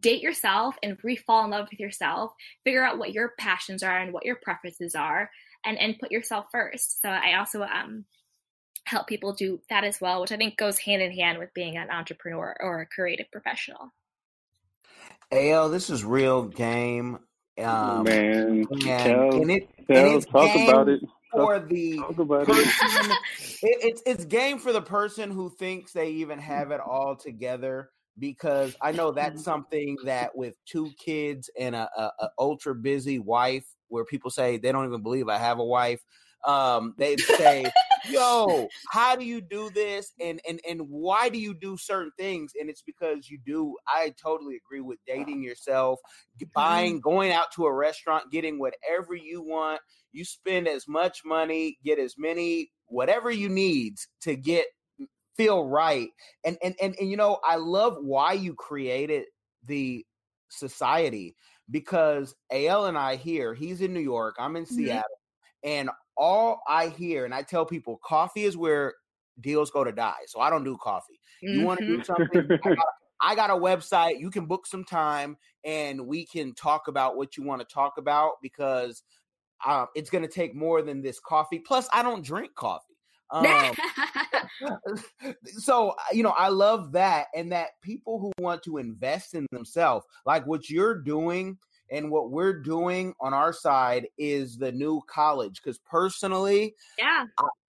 date yourself and re-fall in love with yourself figure out what your passions are and what your preferences are and and put yourself first so i also um help people do that as well, which I think goes hand in hand with being an entrepreneur or a creative professional. Al, this is real game. Um, Man, and, tell, and it, tell, and talk game about it. for the person. it. it, it's it's game for the person who thinks they even have it all together. Because I know that's something that with two kids and a, a, a ultra busy wife, where people say they don't even believe I have a wife. Um, they say, "Yo, how do you do this? And and and why do you do certain things?" And it's because you do. I totally agree with dating yourself, buying, going out to a restaurant, getting whatever you want. You spend as much money, get as many whatever you need to get feel right. And and and, and you know, I love why you created the society because AL and I here, he's in New York, I'm in Mhm. Seattle, and all I hear, and I tell people, coffee is where deals go to die. So I don't do coffee. You want to do something? I got, I got a website. You can book some time, and we can talk about what you want to talk about because um, it's going to take more than this coffee. Plus, I don't drink coffee. Um, so uh, you know i love that and that people who want to invest in themselves like what you're doing and what we're doing on our side is the new college because personally yeah.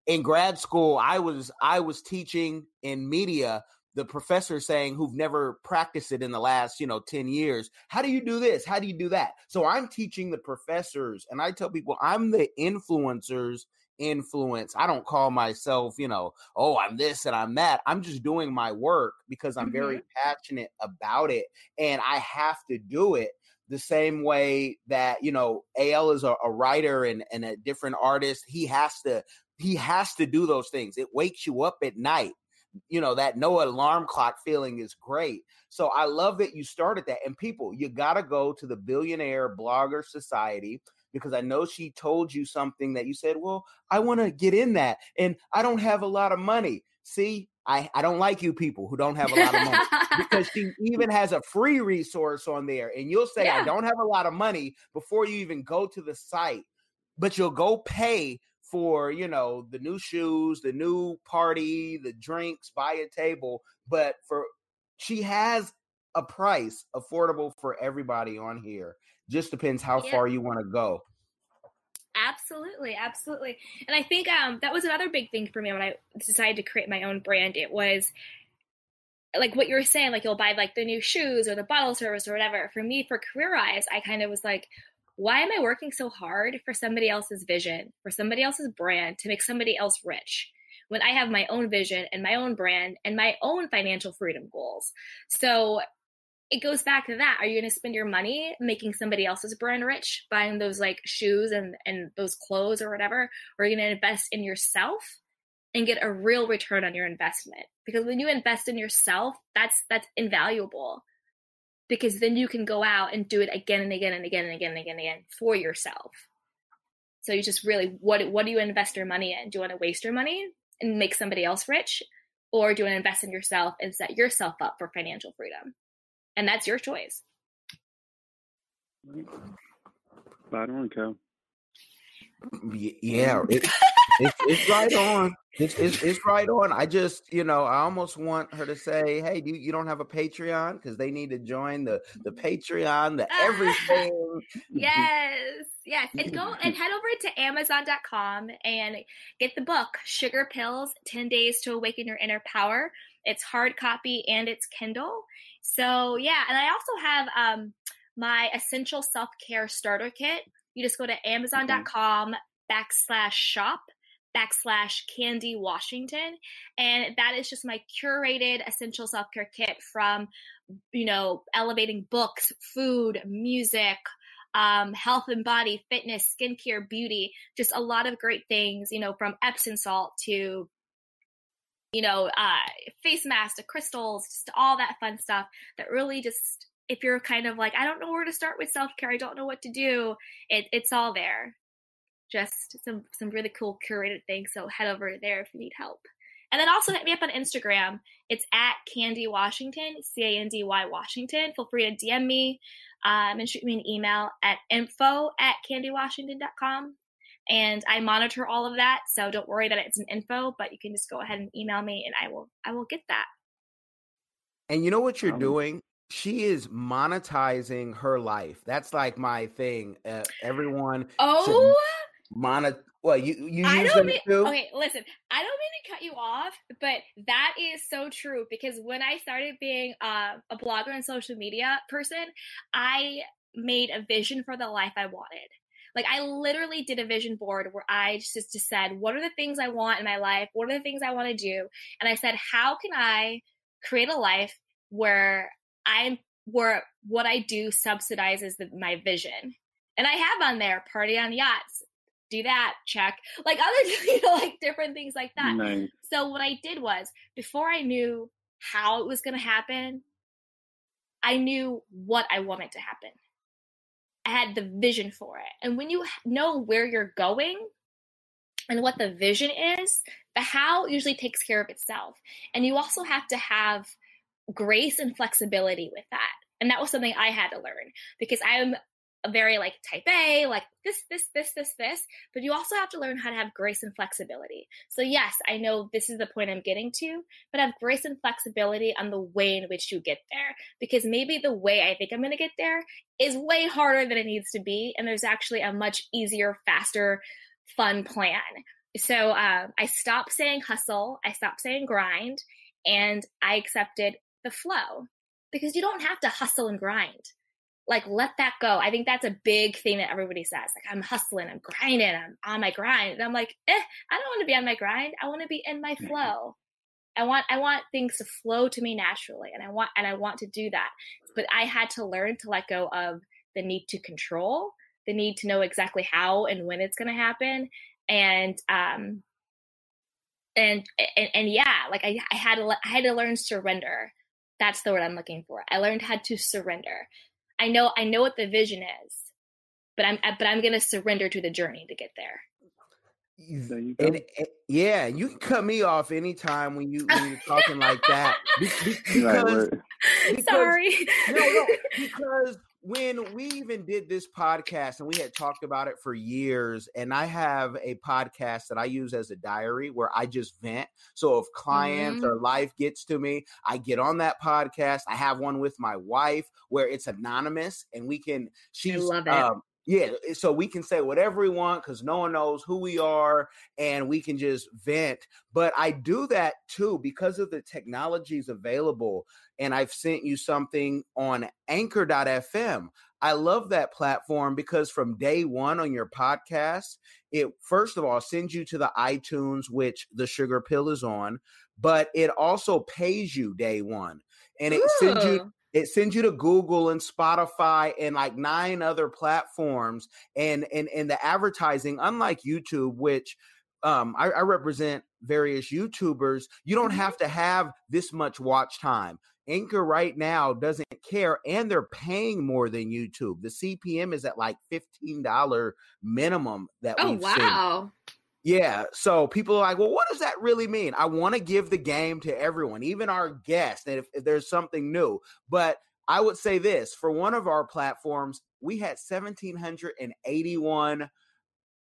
in grad school i was i was teaching in media the professor saying who've never practiced it in the last you know 10 years how do you do this how do you do that so i'm teaching the professors and i tell people i'm the influencers influence. I don't call myself you know oh i'm this and i'm that. I'm just doing my work because i'm mm-hmm. very passionate about it and i have to do it the same way that you know al is a, a writer and, and a different artist he has to he has to do those things. It wakes you up at night you know that no alarm clock feeling is great. So i love that you started that and people you got to go to the billionaire blogger society because i know she told you something that you said well i want to get in that and i don't have a lot of money. See i i don't like you people who don't have a lot of money because she even has a free resource on there and you'll say i don't have a lot of money before you even go to the site but you'll go pay for you know the new shoes the new party the drinks buy a table but for she has a price affordable for everybody on here just depends how Yeah. far you want to go Absolutely, absolutely. And I think um, that was another big thing for me when I decided to create my own brand. It was like what you were saying, like you'll buy like the new shoes or the bottle service or whatever. For me, for Career Eyes, I kind of was like, why am I working so hard for somebody else's vision, for somebody else's brand, to make somebody else rich? When I have my own vision and my own brand and my own financial freedom goals. So it goes back to that. Are you going to spend your money making somebody else's brand rich, buying those like shoes and and those clothes or whatever? Or are you going to invest in yourself and get a real return on your investment? Because when you invest in yourself, that's that's invaluable. Because then you can go out and do it again and again and again and again and again and again for yourself. So you just really what what do you invest your money in? Do you want to waste your money and make somebody else rich? Or do you want to invest in yourself and set yourself up for financial freedom? And that's your choice. Spot on, Cal. Y- yeah it, it's, it's right on it's, it's, it's right on i just you know i almost want her to say hey do you, you don't have a patreon because they need to join the the patreon the everything yes, yes. And go and head over to Amazon.com and get the book Sugar Pills 10 Days to Awaken Your Inner Power. It's hard copy and it's Kindle. So, yeah. And I also have um, my Essential Self Care Starter Kit. You just go to Amazon.com backslash shop backslash Candy Washington. And that is just my curated essential self care kit from, you know, elevating books, food, music, um, health and body, fitness, skincare, beauty, just a lot of great things, you know, from Epsom salt to, you know, uh, face masks to crystals, just all that fun stuff that really just, if you're kind of like, I don't know where to start with self care, I don't know what to do, it, it's all there. Just some some really cool curated things. So head over there if you need help. And then also hit me up on Instagram. It's at Candy Washington, C A N D Y Washington. Feel free to DM me um, and shoot me an email at info at candywashington.com. and I monitor all of that. So don't worry that it's an info, but you can just go ahead and email me, and I will I will get that. And you know what you're Um, doing? She is monetizing her life. That's like my thing. Uh, everyone Oh, monet. Well, you you I don't them mean too. okay. Listen, I don't mean to cut you off, but that is so true because when I started being uh, a blogger and social media person, I made a vision for the life I wanted. Like I literally did a vision board where I just, just said, what are the things I want in my life? What are the things I want to do? And I said, how can I create a life where I'm where what I do subsidizes the, my vision? And I have on there party on yachts, do that, check. Like other you know, like different things like that. Nice. So what I did was before I knew how it was going to happen, I knew what I wanted to happen. Had the vision for it. And when you know where you're going and what the vision is, the how usually takes care of itself. And you also have to have grace and flexibility with that. And that was something I had to learn because I'm very like type A, like this, this, this, this, this, but you also have to learn how to have grace and flexibility. So, yes, I know this is the point I'm getting to, but have grace and flexibility on the way in which you get there because maybe the way I think I'm going to get there is way harder than it needs to be. And there's actually a much easier, faster, fun plan. So, uh, I stopped saying hustle, I stopped saying grind, and I accepted the flow because you don't have to hustle and grind like let that go. I think that's a big thing that everybody says. Like I'm hustling, I'm grinding, I'm on my grind. And I'm like, eh, I don't want to be on my grind. I want to be in my flow. I want I want things to flow to me naturally and I want and I want to do that. But I had to learn to let go of the need to control, the need to know exactly how and when it's gonna happen. And um and and, and yeah, like I, I had to I had to learn surrender. That's the word I'm looking for. I learned how to surrender. I know I know what the vision is, but I'm but I'm gonna surrender to the journey to get there. There you. And, and- yeah, you can cut me off anytime when you when you're talking like that Be- be- because word. because Sorry. no, no, because when we even did this podcast and we had talked about it for years, and I have a podcast that I use as a diary where I just vent. So if clients Mhm. or life gets to me, I get on that podcast. I have one with my wife where it's anonymous and we can, she's, love it. um, yeah, so we can say whatever we want because no one knows who we are and we can just vent. But I do that too because of the technologies available and I've sent you something on anchor.fm. I love that platform because from day one on your podcast, it first of all sends you to the iTunes, which the sugar pill is on, but it also pays you day one. And it sends you Ooh. It sends you to Google and Spotify and like nine other platforms and and and the advertising, unlike YouTube, which um, I, I represent various YouTubers. You don't have to have this much watch time. Anchor right now doesn't care, and they're paying more than YouTube. The CPM is at like fifteen dollar minimum that Oh we've seen. Yeah. So people are like, well, what does that really mean? I want to give the game to everyone, even our guests, and if, if there's something new. But I would say this for one of our platforms, we had 1,781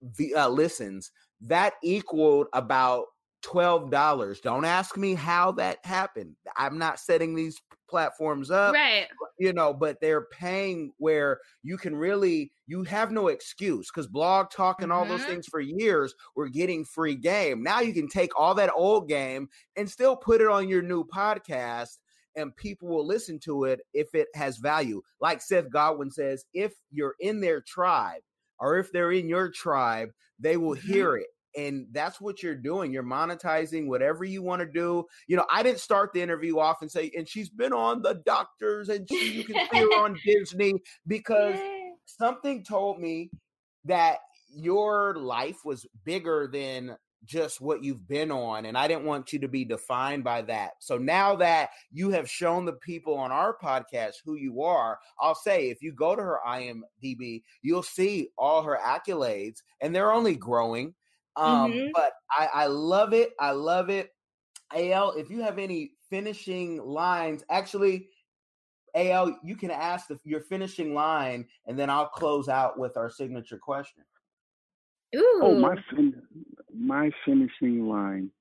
v- uh, listens. That equaled about $12. Don't ask me how that happened. I'm not setting these platforms up Right. You know but they're paying where you can really you have no excuse because blog talk and all those Mhm. things for years were getting free game now you can take all that old game and still put it on your new podcast and people will listen to it if it has value like seth godin says if you're in their tribe or if they're in your tribe they will Mhm. hear it and that's what you're doing you're monetizing whatever you want to do you know i didn't start the interview off and say and she's been on the doctors and she, you can see her on disney because Yay. something told me that your life was bigger than just what you've been on and i didn't want you to be defined by that so now that you have shown the people on our podcast who you are i'll say if you go to her imdb you'll see all her accolades and they're only growing um Mhm. but i i love it i love it al if you have any finishing lines actually al you can ask the, your finishing line and then i'll close out with our signature question Ooh. Oh, my fin- my finishing line.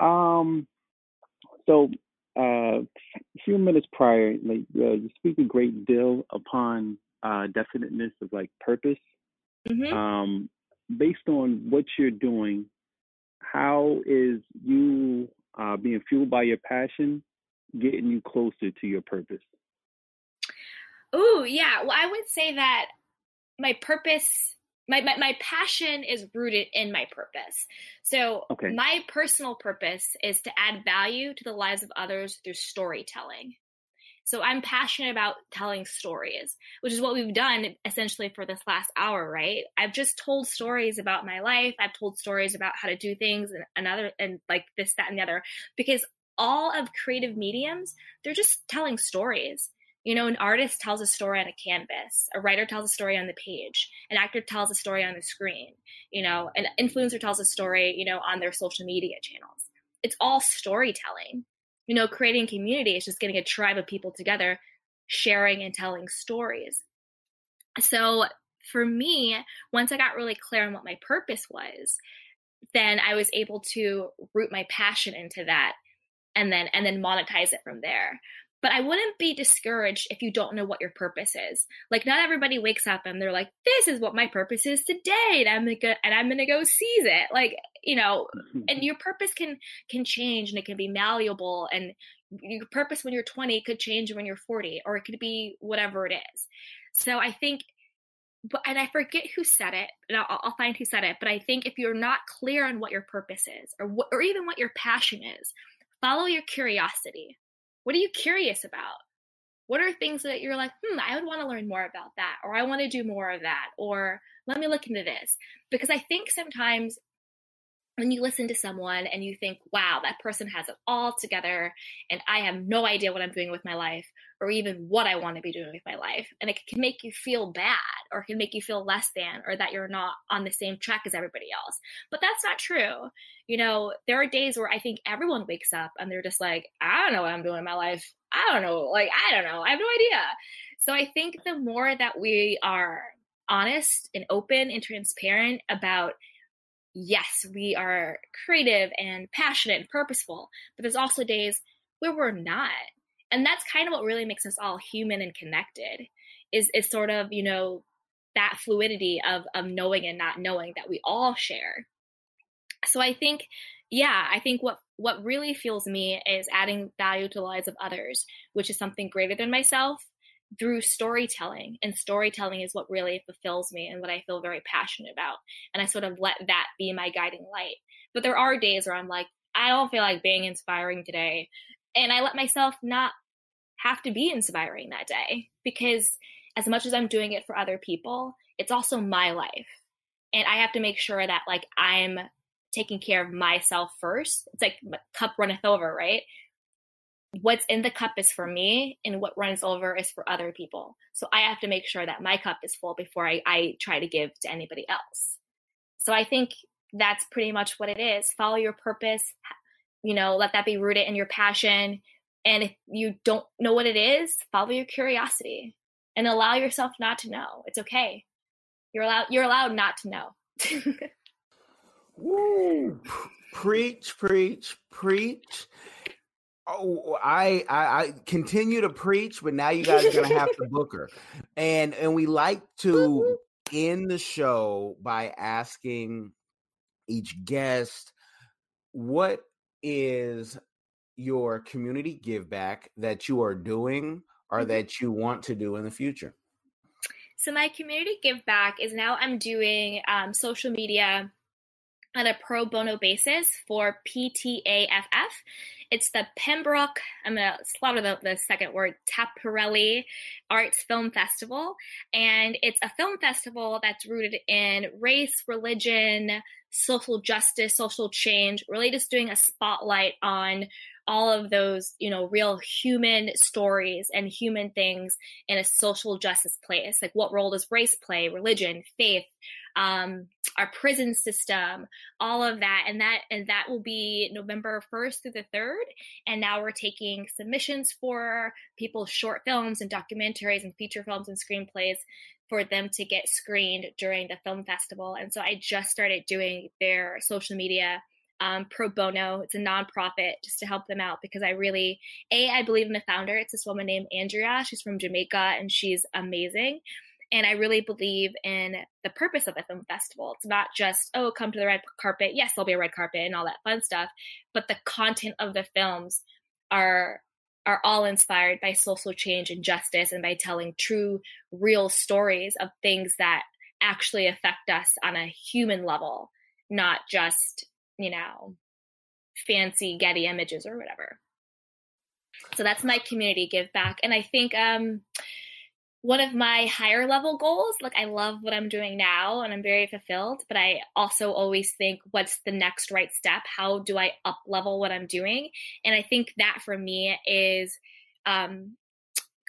Um, so uh, a few minutes prior, like uh, you speak a great deal upon uh, definiteness of like purpose. Mhm. Um, based on what you're doing, how is you uh, being fueled by your passion getting you closer to your purpose? Oh, yeah. Well, I would say that my purpose, my, my, my passion is rooted in my purpose. So, Okay. my personal purpose is to add value to the lives of others through storytelling. So, I'm passionate about telling stories, which is what we've done essentially for this last hour, right? I've just told stories about my life. I've told stories about how to do things and another, and like this, that, and the other, because all of creative mediums, they're just telling stories. You know, an artist tells a story on a canvas, a writer tells a story on the page, an actor tells a story on the screen, you know, an influencer tells a story, you know, on their social media channels. It's all storytelling. You know, creating community is just getting a tribe of people together, sharing and telling stories. So for me, once I got really clear on what my purpose was, then I was able to root my passion into that and then and then monetize it from there but i wouldn't be discouraged if you don't know what your purpose is like not everybody wakes up and they're like this is what my purpose is today and i'm gonna go, and i'm gonna go seize it like you know mm-hmm. and your purpose can can change and it can be malleable and your purpose when you're 20 could change when you're 40 or it could be whatever it is so i think and I forget who said it, and I'll, I'll find who said it. But I think if you're not clear on what your purpose is, or what, or even what your passion is, follow your curiosity. What are you curious about? What are things that you're like, hmm, I would want to learn more about that, or I want to do more of that, or let me look into this. Because I think sometimes when you listen to someone and you think, wow, that person has it all together, and I have no idea what I'm doing with my life, or even what I want to be doing with my life. And it can make you feel bad, or can make you feel less than, or that you're not on the same track as everybody else. But that's not true. You know, there are days where I think everyone wakes up and they're just like, I don't know what I'm doing in my life. I don't know. Like, I don't know. I have no idea. So I think the more that we are honest and open and transparent about yes, we are creative and passionate and purposeful, but there's also days where we're not. And that's kind of what really makes us all human and connected is is sort of, you know, that fluidity of of knowing and not knowing that we all share. So I think yeah, I think what what really fuels me is adding value to the lives of others, which is something greater than myself through storytelling and storytelling is what really fulfills me and what i feel very passionate about and i sort of let that be my guiding light. But there are days where i'm like i don't feel like being inspiring today and i let myself not have to be inspiring that day because as much as i'm doing it for other people it's also my life and i have to make sure that like i'm taking care of myself first. It's like my cup runneth over right what's in the cup is for me and what runs over is for other people. So I have to make sure that my cup is full before I, I try to give to anybody else. So I think that's pretty much what it is. Follow your purpose, you know, let that be rooted in your passion. And if you don't know what it is, follow your curiosity and allow yourself not to know. It's okay. You're allowed you're allowed not to know. Woo! Preach, preach, preach. Oh, I, I I continue to preach, but now you guys are gonna have to book her. And and we like to end the show by asking each guest what is your community give back that you are doing or that you want to do in the future. So my community give back is now I'm doing um, social media on a pro bono basis for PTAFF. It's the Pembroke, I'm going to slaughter the, the second word, Taparelli Arts Film Festival. And it's a film festival that's rooted in race, religion, social justice, social change, really just doing a spotlight on all of those, you know, real human stories and human things in a social justice place. Like what role does race play, religion, faith, um, our prison system, all of that, and that and that will be November first through the third. And now we're taking submissions for people's short films and documentaries and feature films and screenplays for them to get screened during the film festival. And so I just started doing their social media um, pro bono. It's a nonprofit just to help them out because I really, A, I believe in the founder. It's this woman named Andrea. She's from Jamaica and she's amazing. And I really believe in the purpose of the film festival. It's not just, oh, come to the red carpet. Yes, there'll be a red carpet and all that fun stuff. But the content of the films are are all inspired by social change and justice and by telling true, real stories of things that actually affect us on a human level, not just, you know, fancy Getty images or whatever. So that's my community give back. And I think um, one of my higher level goals. Like I love what I'm doing now and I'm very fulfilled, but I also always think what's the next right step? How do I up level what I'm doing? And I think that for me is um,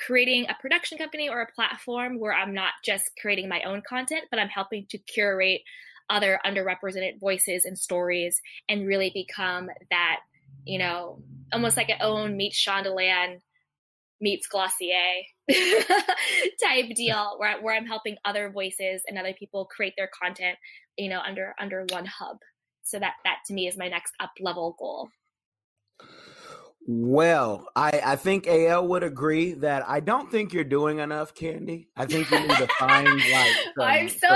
creating a production company or a platform where I'm not just creating my own content, but I'm helping to curate other underrepresented voices and stories and really become that, you know, almost like an own meet Shondaland meets Glossier type deal where, where I'm helping other voices and other people create their content, you know, under under one hub. So that that to me is my next up level goal. Well, I, I think AL would agree that I don't think you're doing enough, Candy. I think you need to find like some, I'm so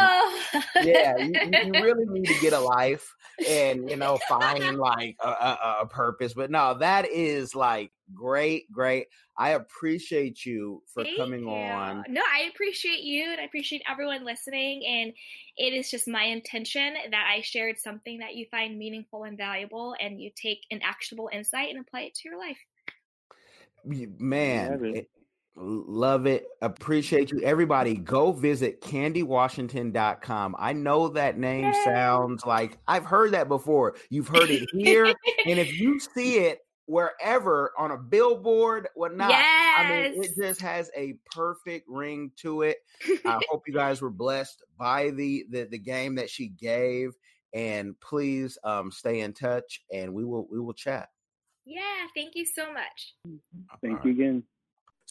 some, yeah, you, you, really need to get a life and you know find like a, a, a purpose. But no, that is like great, great. I appreciate you for Thank coming you. on. No, I appreciate you and I appreciate everyone listening. And it is just my intention that I shared something that you find meaningful and valuable and you take an actionable insight and apply it to your life. Man, love it. love it. Appreciate you. Everybody, go visit candywashington.com. I know that name Yay. sounds like I've heard that before. You've heard it here. and if you see it wherever on a billboard, whatnot. Yes. I mean, it just has a perfect ring to it. I hope you guys were blessed by the, the the game that she gave. And please um, stay in touch, and we will we will chat. Yeah, thank you so much. Thank you again.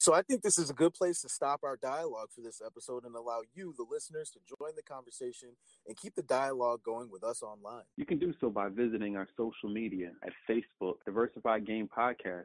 So I think this is a good place to stop our dialogue for this episode and allow you, the listeners, to join the conversation and keep the dialogue going with us online. You can do so by visiting our social media at Facebook, Diversified Game Podcast,